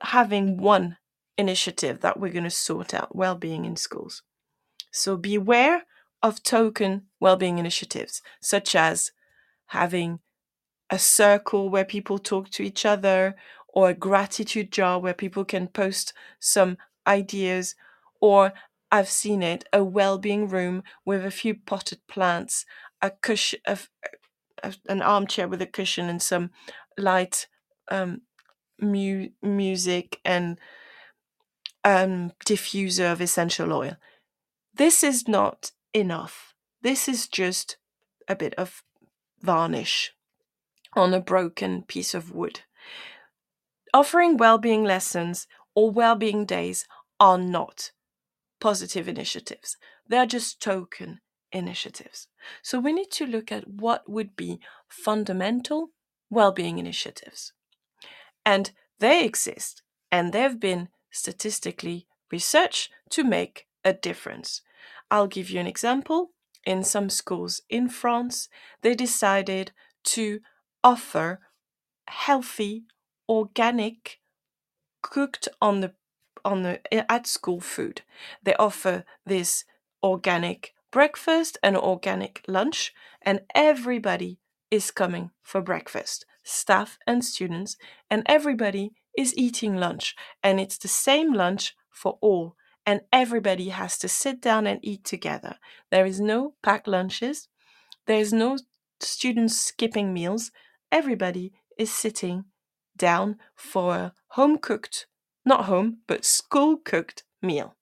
having one initiative that we're going to sort out well being in schools. So beware of token well being initiatives, such as having a circle where people talk to each other, or a gratitude jar where people can post some ideas, or I've seen it a well being room with a few potted plants, a cushion, a, a, an armchair with a cushion, and some light um, mu- music and um, diffuser of essential oil. This is not enough. This is just a bit of varnish on a broken piece of wood. Offering well-being lessons or well-being days are not positive initiatives. They are just token initiatives. So we need to look at what would be fundamental well-being initiatives. And they exist and they've been statistically researched to make a difference. I'll give you an example. In some schools in France, they decided to offer healthy, organic, cooked on the on the eh, at school food. They offer this organic breakfast and organic lunch, and everybody is coming for breakfast, staff and students, and everybody is eating lunch, and it's the same lunch for all, and everybody has to sit down and eat together. There is no packed lunches, there is no students skipping meals. Everybody is sitting down for a home cooked, not home, but school cooked meal.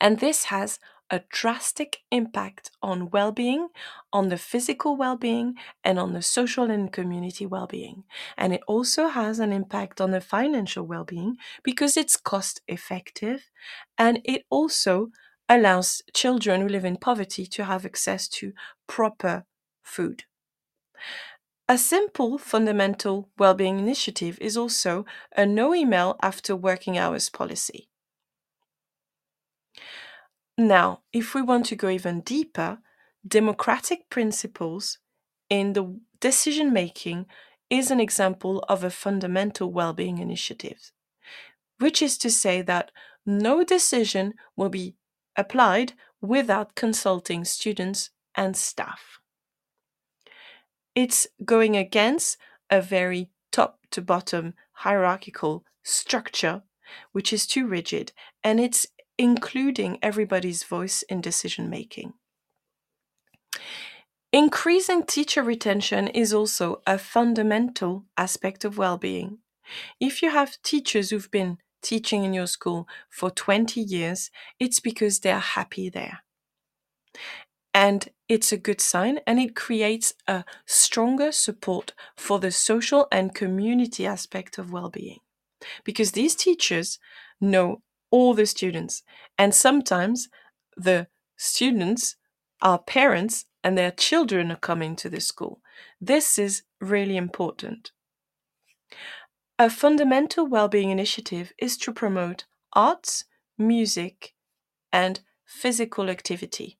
And this has a drastic impact on well being, on the physical well being, and on the social and community well being. And it also has an impact on the financial well being because it's cost effective and it also allows children who live in poverty to have access to proper food. A simple fundamental well-being initiative is also a no email after working hours policy. Now, if we want to go even deeper, democratic principles in the decision making is an example of a fundamental well-being initiative, which is to say that no decision will be applied without consulting students and staff. It's going against a very top to bottom hierarchical structure, which is too rigid, and it's including everybody's voice in decision making. Increasing teacher retention is also a fundamental aspect of well being. If you have teachers who've been teaching in your school for 20 years, it's because they're happy there. And it's a good sign and it creates a stronger support for the social and community aspect of well being. Because these teachers know all the students, and sometimes the students are parents and their children are coming to the school. This is really important. A fundamental well-being initiative is to promote arts, music, and physical activity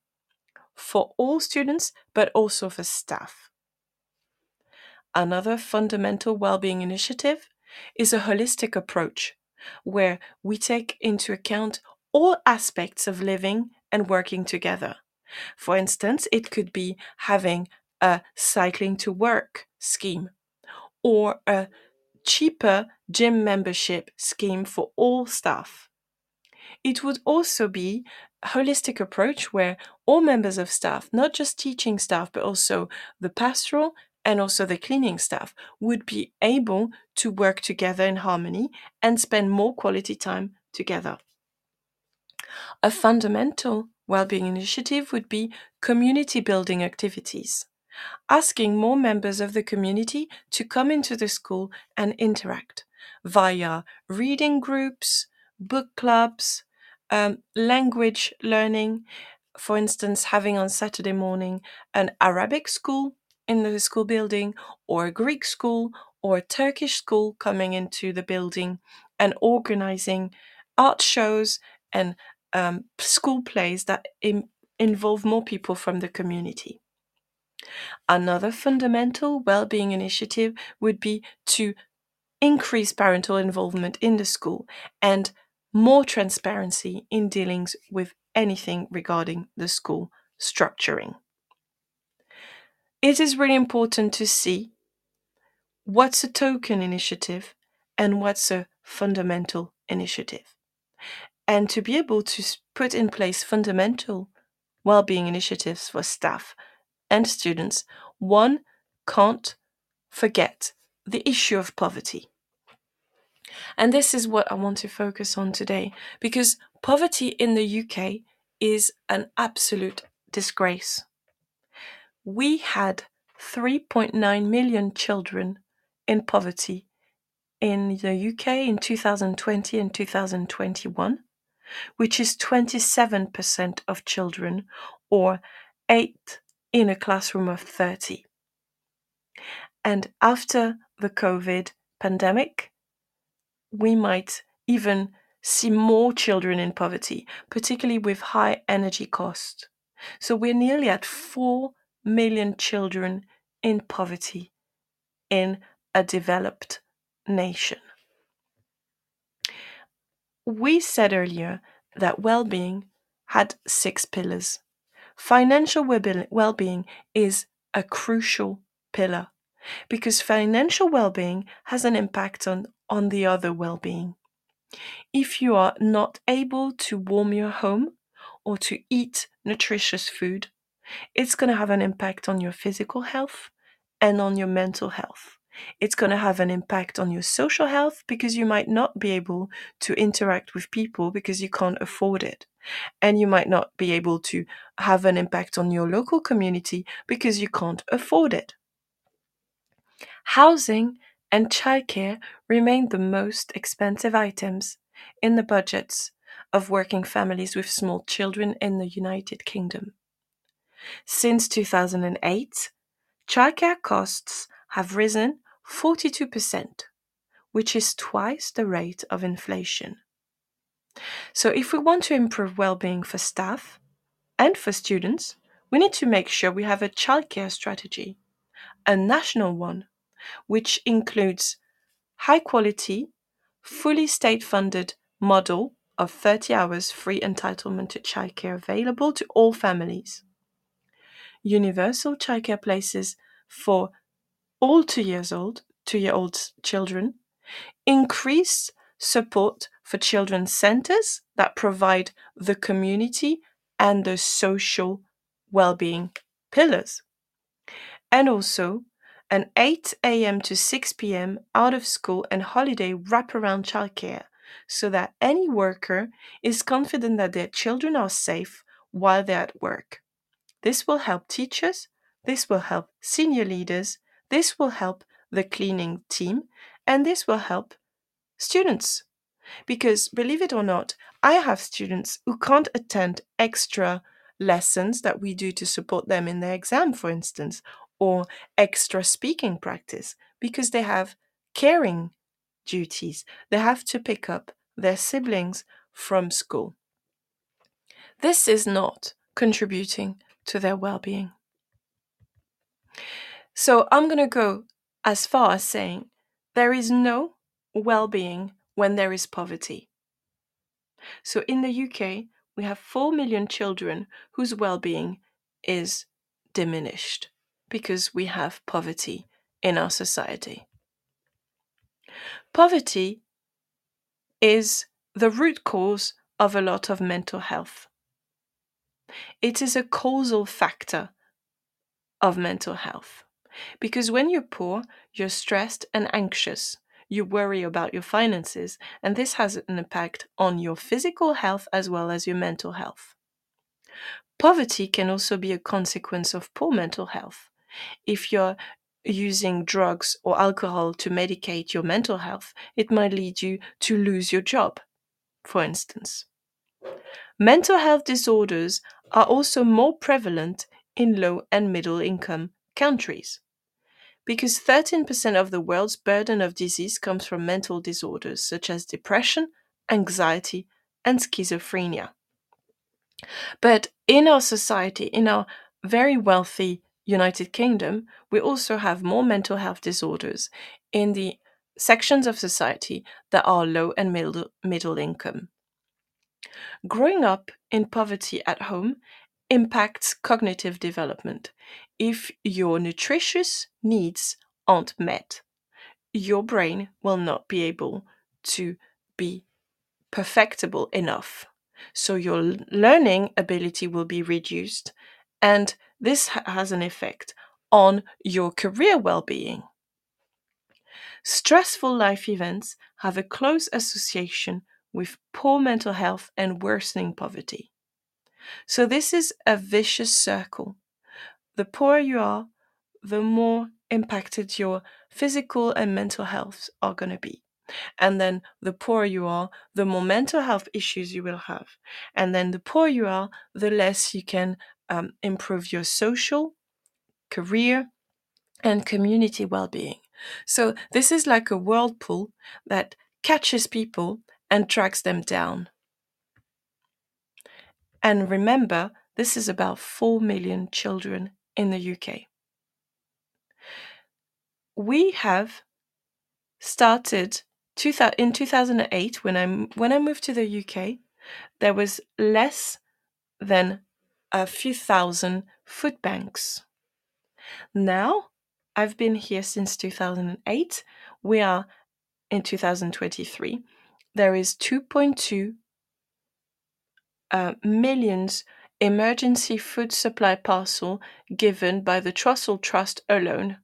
for all students, but also for staff. Another fundamental well-being initiative is a holistic approach where we take into account all aspects of living and working together. For instance, it could be having a cycling to work scheme or a cheaper gym membership scheme for all staff. It would also be a holistic approach where all members of staff, not just teaching staff, but also the pastoral and also the cleaning staff, would be able to work together in harmony and spend more quality time together. A fundamental well-being initiative would be community building activities asking more members of the community to come into the school and interact via reading groups, book clubs, um, language learning. For instance, having on Saturday morning an Arabic school in the school building, or a Greek school, or a Turkish school coming into the building and organizing art shows and um, school plays that Im- involve more people from the community. Another fundamental well-being initiative would be to increase parental involvement in the school and more transparency in dealings with anything regarding the school structuring. It is really important to see what's a token initiative and what's a fundamental initiative. And to be able to put in place fundamental well-being initiatives for staff and students, one can't forget the issue of poverty. And this is what I want to focus on today because poverty in the UK is an absolute disgrace. We had 3.9 million children in poverty in the UK in 2020 and 2021, which is 27% of children or 8 in a classroom of 30. And after the COVID pandemic, we might even see more children in poverty, particularly with high energy costs. So we're nearly at 4 million children in poverty in a developed nation. We said earlier that well being had six pillars. Financial well being is a crucial pillar because financial well being has an impact on, on the other well being. If you are not able to warm your home or to eat nutritious food, it's going to have an impact on your physical health and on your mental health. It's going to have an impact on your social health because you might not be able to interact with people because you can't afford it. And you might not be able to have an impact on your local community because you can't afford it. Housing and childcare remain the most expensive items in the budgets of working families with small children in the United Kingdom. Since 2008, childcare costs have risen 42%, which is twice the rate of inflation. So, if we want to improve well being for staff and for students, we need to make sure we have a childcare strategy, a national one, which includes high quality, fully state funded model of 30 hours free entitlement to childcare available to all families, universal childcare places for all two years old two year old children, increase support for children's centers that provide the community and the social well being pillars, and also an 8 a.m. to 6 p.m. out of school and holiday wraparound childcare so that any worker is confident that their children are safe while they're at work. This will help teachers, this will help senior leaders, this will help the cleaning team, and this will help students. Because believe it or not, I have students who can't attend extra lessons that we do to support them in their exam, for instance, or extra speaking practice because they have caring duties. They have to pick up their siblings from school. This is not contributing to their well being. So I'm going to go as far as saying there is no well being when there is poverty. So in the UK, we have 4 million children whose well being is diminished because we have poverty in our society. Poverty is the root cause of a lot of mental health. It is a causal factor of mental health because when you're poor, you're stressed and anxious. You worry about your finances, and this has an impact on your physical health as well as your mental health. Poverty can also be a consequence of poor mental health. If you're using drugs or alcohol to medicate your mental health, it might lead you to lose your job, for instance. Mental health disorders are also more prevalent in low and middle income countries because 13% of the world's burden of disease comes from mental disorders such as depression, anxiety, and schizophrenia. But in our society, in our very wealthy United Kingdom, we also have more mental health disorders in the sections of society that are low and middle, middle income. Growing up in poverty at home impacts cognitive development. If your nutritious needs aren't met, your brain will not be able to be perfectible enough. So your learning ability will be reduced and this has an effect on your career well being. Stressful life events have a close association with poor mental health and worsening poverty. So, this is a vicious circle. The poorer you are, the more impacted your physical and mental health are going to be. And then the poorer you are, the more mental health issues you will have. And then the poorer you are, the less you can um, improve your social, career, and community well being. So, this is like a whirlpool that catches people and tracks them down. And remember, this is about 4 million children in the UK. We have started in 2008 when I when I moved to the UK there was less than a few thousand food banks. Now, I've been here since 2008. We are in 2023. There is 2.2 uh, millions emergency food supply parcel given by the Trussell Trust alone.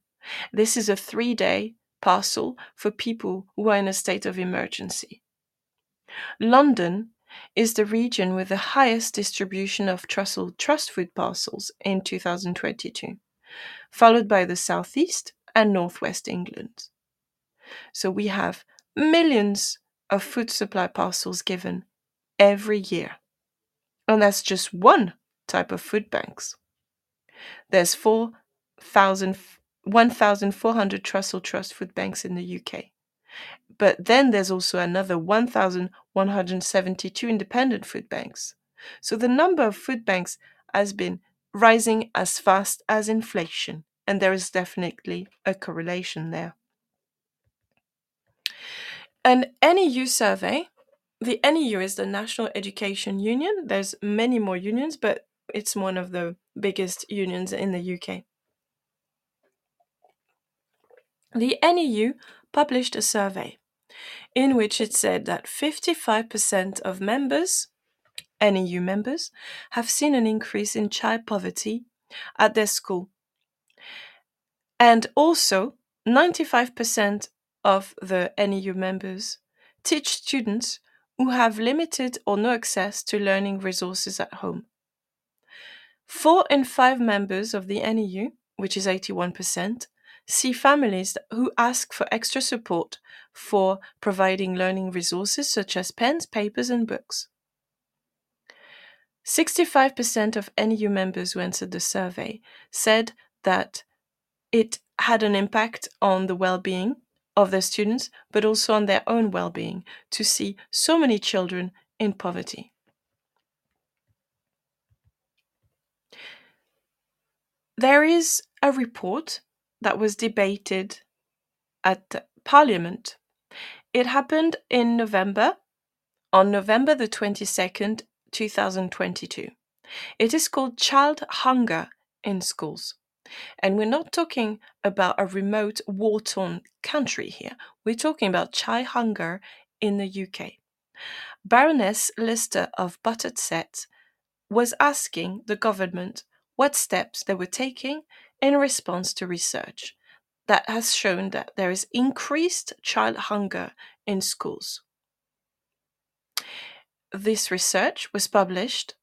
This is a three day parcel for people who are in a state of emergency. London is the region with the highest distribution of Trussell Trust food parcels in 2022, followed by the Southeast and Northwest England. So we have millions of food supply parcels given every year. And that's just one type of food banks. There's 4,000 1,400 Trussell Trust food banks in the UK. But then there's also another 1,172 independent food banks. So the number of food banks has been rising as fast as inflation, and there is definitely a correlation there. An NEU survey, the NEU is the National Education Union. There's many more unions, but it's one of the biggest unions in the UK. the NEU published a survey in which it said that 55% of members, NEU members, have seen an increase in child poverty at their school. And also, 95% of the NEU members teach students who have limited or no access to learning resources at home. Four in five members of the NEU, which is 81%, see families who ask for extra support for providing learning resources such as pens, papers, and books. 65% of NEU members who answered the survey said that it had an impact on the well being of their students, but also on their own well being to see so many children in poverty. There is a report that was debated at Parliament. It happened in November, on November the 22nd, 2022. It is called Child Hunger in Schools. And we're not talking about a remote war torn country here. We're talking about child hunger in the UK. Baroness Lister of Burtersett was asking the government what steps they were taking in response to research that has shown that there is increased child hunger in schools. This research was published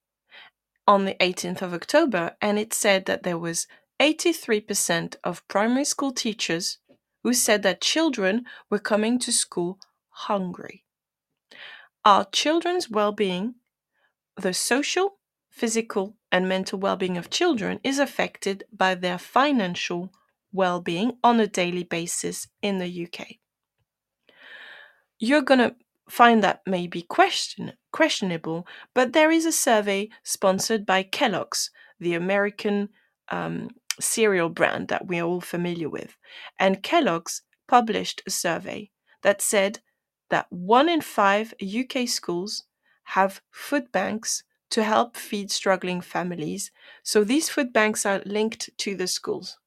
on the 18th of October and it said that there was 83% of primary school teachers who said that children were coming to school hungry. Our children's well being, the social, physical, and mental well being of children is affected by their financial well being on a daily basis in the UK. You're going to find that maybe question, questionable, but there is a survey sponsored by Kellogg's, the American um, cereal brand that we're all familiar with. And Kellogg's published a survey that said that one in five UK schools have food banks to help feed struggling families. So these food banks are linked to the schools.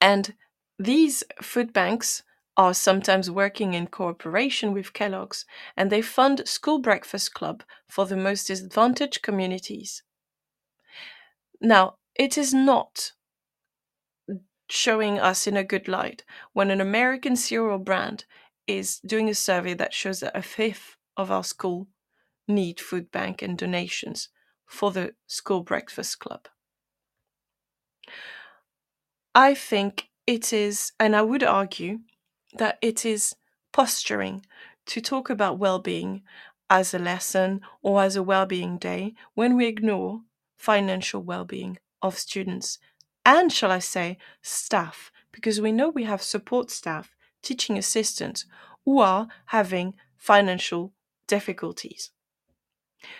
And these food banks are sometimes working in cooperation with Kellogg's and they fund school breakfast club for the most disadvantaged communities. Now, it is not showing us in a good light when an American cereal brand is doing a survey that shows that a fifth of our school need food bank and donations for the school breakfast club. I think it is, and I would argue that it is posturing to talk about well being as a lesson or as a well being day when we ignore financial well being of students and, shall I say, staff, because we know we have support staff, teaching assistants who are having financial difficulties.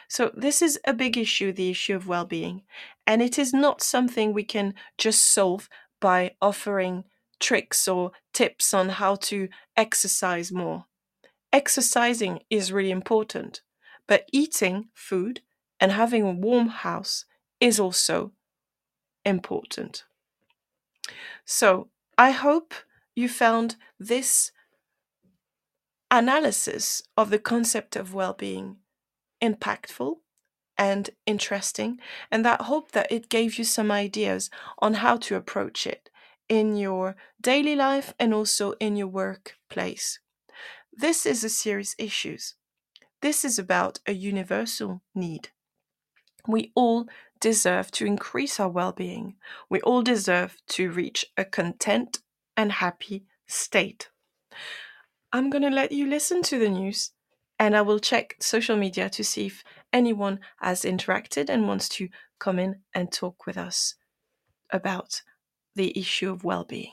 So, this is a big issue the issue of well being. And it is not something we can just solve by offering tricks or tips on how to exercise more. Exercising is really important, but eating food and having a warm house is also important. So, I hope you found this analysis of the concept of well being impactful and interesting, and that hope that it gave you some ideas on how to approach it in your daily life and also in your workplace. This is a serious issue. This is about a universal need. We all deserve to increase our well being. We all deserve to reach a content and happy state. I'm going to let you listen to the news and I will check social media to see if anyone has interacted and wants to come in and talk with us about the issue of well being.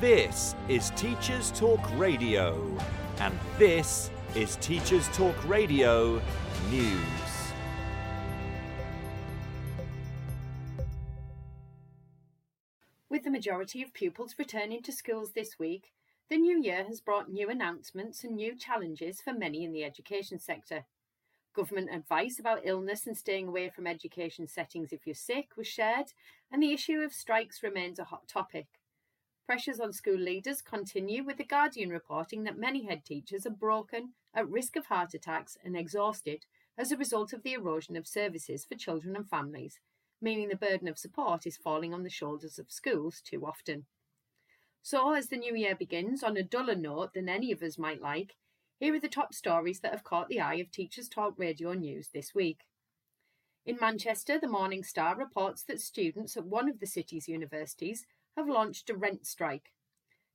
This is Teachers Talk Radio, and this is Teachers Talk Radio News. With the majority of pupils returning to schools this week, the new year has brought new announcements and new challenges for many in the education sector. Government advice about illness and staying away from education settings if you're sick was shared, and the issue of strikes remains a hot topic. Pressures on school leaders continue, with The Guardian reporting that many head teachers are broken, at risk of heart attacks, and exhausted as a result of the erosion of services for children and families, meaning the burden of support is falling on the shoulders of schools too often. So, as the new year begins on a duller note than any of us might like, here are the top stories that have caught the eye of Teachers Talk Radio News this week. In Manchester, the Morning Star reports that students at one of the city's universities have launched a rent strike.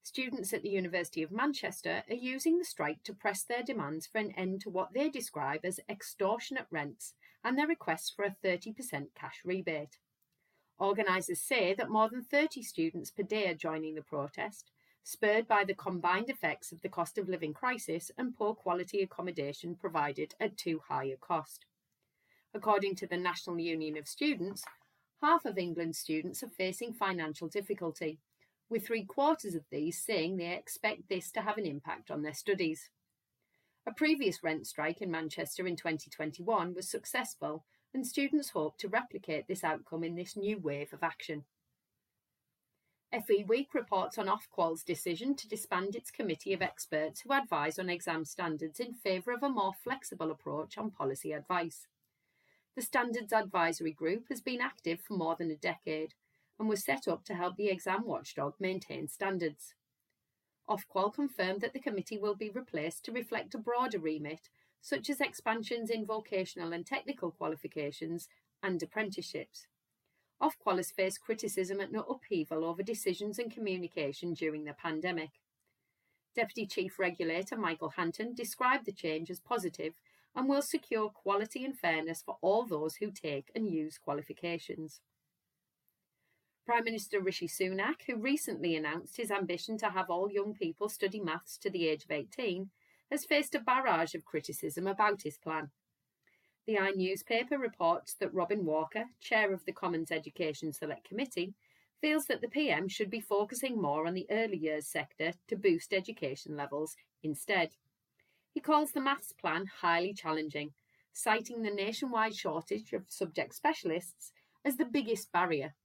Students at the University of Manchester are using the strike to press their demands for an end to what they describe as extortionate rents and their requests for a 30% cash rebate. Organisers say that more than 30 students per day are joining the protest, spurred by the combined effects of the cost of living crisis and poor quality accommodation provided at too high a cost. According to the National Union of Students, half of England's students are facing financial difficulty, with three quarters of these saying they expect this to have an impact on their studies. A previous rent strike in Manchester in 2021 was successful, and students hope to replicate this outcome in this new wave of action. FE Week reports on Ofqual's decision to disband its committee of experts who advise on exam standards in favour of a more flexible approach on policy advice. The Standards Advisory Group has been active for more than a decade and was set up to help the exam watchdog maintain standards. Ofqual confirmed that the committee will be replaced to reflect a broader remit, such as expansions in vocational and technical qualifications and apprenticeships. Ofqual has faced criticism at no upheaval over decisions and communication during the pandemic. Deputy Chief Regulator Michael Hanton described the change as positive and will secure quality and fairness for all those who take and use qualifications. Prime Minister Rishi Sunak, who recently announced his ambition to have all young people study maths to the age of 18, has faced a barrage of criticism about his plan. The I newspaper reports that Robin Walker, chair of the Commons Education Select Committee, feels that the PM should be focusing more on the early years sector to boost education levels instead. He calls the maths plan highly challenging, citing the nationwide shortage of subject specialists as the biggest barrier.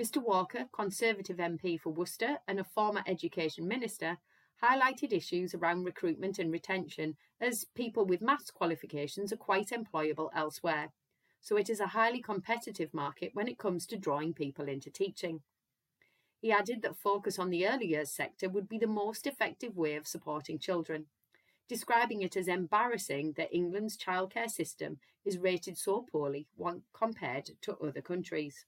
Mr Walker, Conservative MP for Worcester and a former Education Minister, highlighted issues around recruitment and retention as people with maths qualifications are quite employable elsewhere. So it is a highly competitive market when it comes to drawing people into teaching. He added that focus on the early years sector would be the most effective way of supporting children, describing it as embarrassing that England's childcare system is rated so poorly when compared to other countries.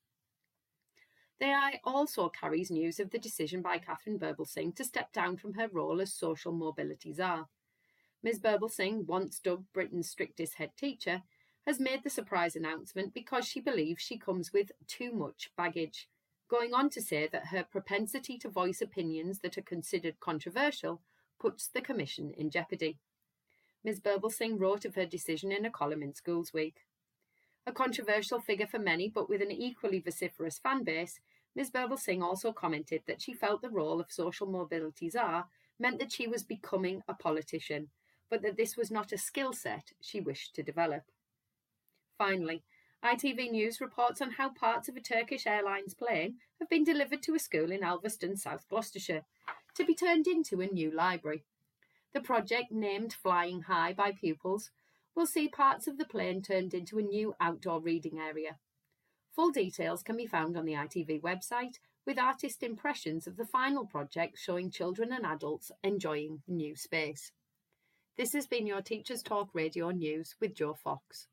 The Eye also carries news of the decision by Katharine Birbalsingh to step down from her role as social mobility czar. Ms Birbalsingh, once dubbed Britain's strictest head teacher, has made the surprise announcement because she believes she comes with too much baggage, going on to say that her propensity to voice opinions that are considered controversial puts the Commission in jeopardy. Ms Birbalsingh wrote of her decision in a column in Schools Week. A controversial figure for many, but with an equally vociferous fan base, Ms. Birbalsingh also commented that she felt the role of social mobility czar meant that she was becoming a politician, but that this was not a skill set she wished to develop. Finally, ITV News reports on how parts of a Turkish Airlines plane have been delivered to a school in Alveston, South Gloucestershire, to be turned into a new library. The project, named Flying High by pupils, will see parts of the plane turned into a new outdoor reading area. Full details can be found on the ITV website, with artist impressions of the final project showing children and adults enjoying the new space. This has been your Teachers Talk Radio News with Joe Fox.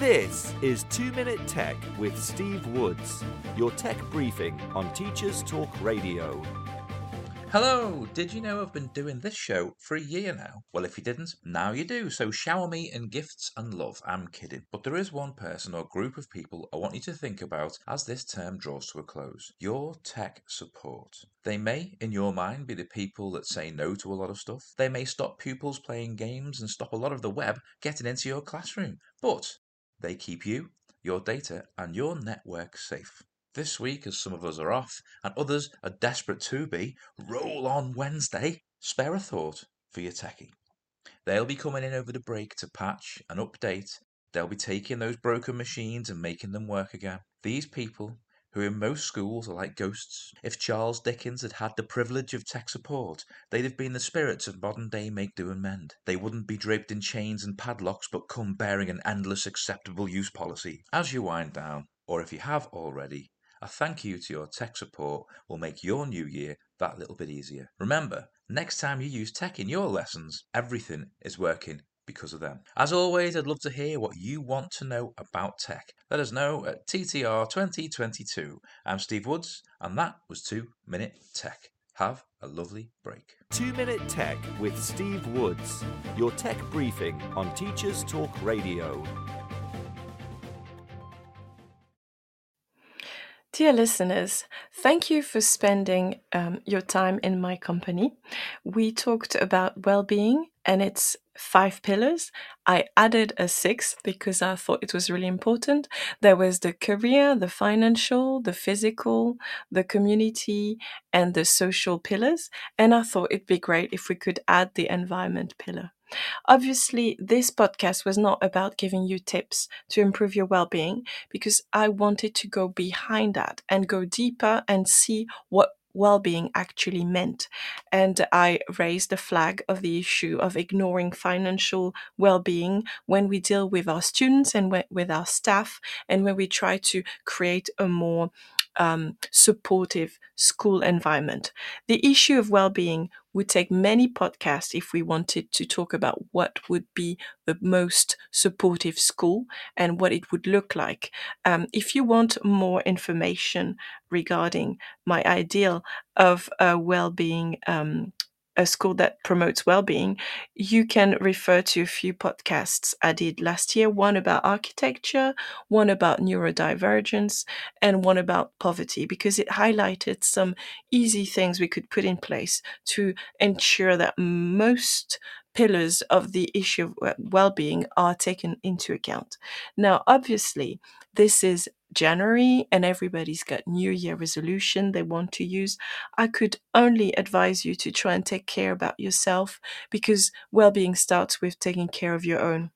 This is 2 Minute Tech with Steve Woods, your tech briefing on Teachers Talk Radio. Hello! Did you know I've been doing this show for a year now? Well, if you didn't, now you do. So shower me in gifts and love. I'm kidding. But there is one person or group of people I want you to think about as this term draws to a close your tech support. They may, in your mind, be the people that say no to a lot of stuff. They may stop pupils playing games and stop a lot of the web getting into your classroom. But they keep you, your data, and your network safe. This week, as some of us are off and others are desperate to be, roll on Wednesday, spare a thought for your techie. They'll be coming in over the break to patch and update. They'll be taking those broken machines and making them work again. These people, who in most schools are like ghosts, if Charles Dickens had had the privilege of tech support, they'd have been the spirits of modern day make do and mend. They wouldn't be draped in chains and padlocks, but come bearing an endless acceptable use policy. As you wind down, or if you have already, a thank you to your tech support will make your new year that little bit easier. Remember, next time you use tech in your lessons, everything is working because of them. As always, I'd love to hear what you want to know about tech. Let us know at TTR 2022. I'm Steve Woods, and that was 2 Minute Tech. Have a lovely break. 2 Minute Tech with Steve Woods, your tech briefing on Teachers Talk Radio. Dear listeners, thank you for spending um, your time in my company. We talked about well being and its five pillars. I added a sixth because I thought it was really important. There was the career, the financial, the physical, the community, and the social pillars. And I thought it'd be great if we could add the environment pillar. Obviously, this podcast was not about giving you tips to improve your well being because I wanted to go behind that and go deeper and see what well-being actually meant and i raised the flag of the issue of ignoring financial well-being when we deal with our students and with our staff and when we try to create a more um, supportive school environment. The issue of well being would take many podcasts if we wanted to talk about what would be the most supportive school and what it would look like. Um, if you want more information regarding my ideal of a well being um, a school that promotes well-being, you can refer to a few podcasts I did last year, one about architecture, one about neurodivergence, and one about poverty, because it highlighted some easy things we could put in place to ensure that most pillars of the issue of uh, well-being are taken into account. Now, obviously, this is January and everybody's got New Year resolution they want to use, I could only advise you to try and take care about yourself because well-being starts with taking care of your own.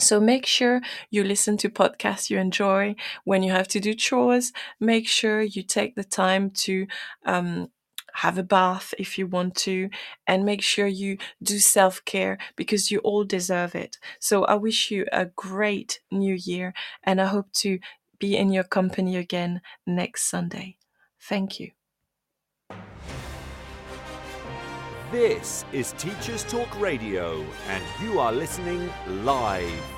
So make sure you listen to podcasts you enjoy when you have to do chores. Make sure you take the time to um, have a bath if you want to, and make sure you do self care because you all deserve it. So I wish you a great new year, and I hope to be in your company again next Sunday. Thank you. This is Teachers Talk Radio, and you are listening live.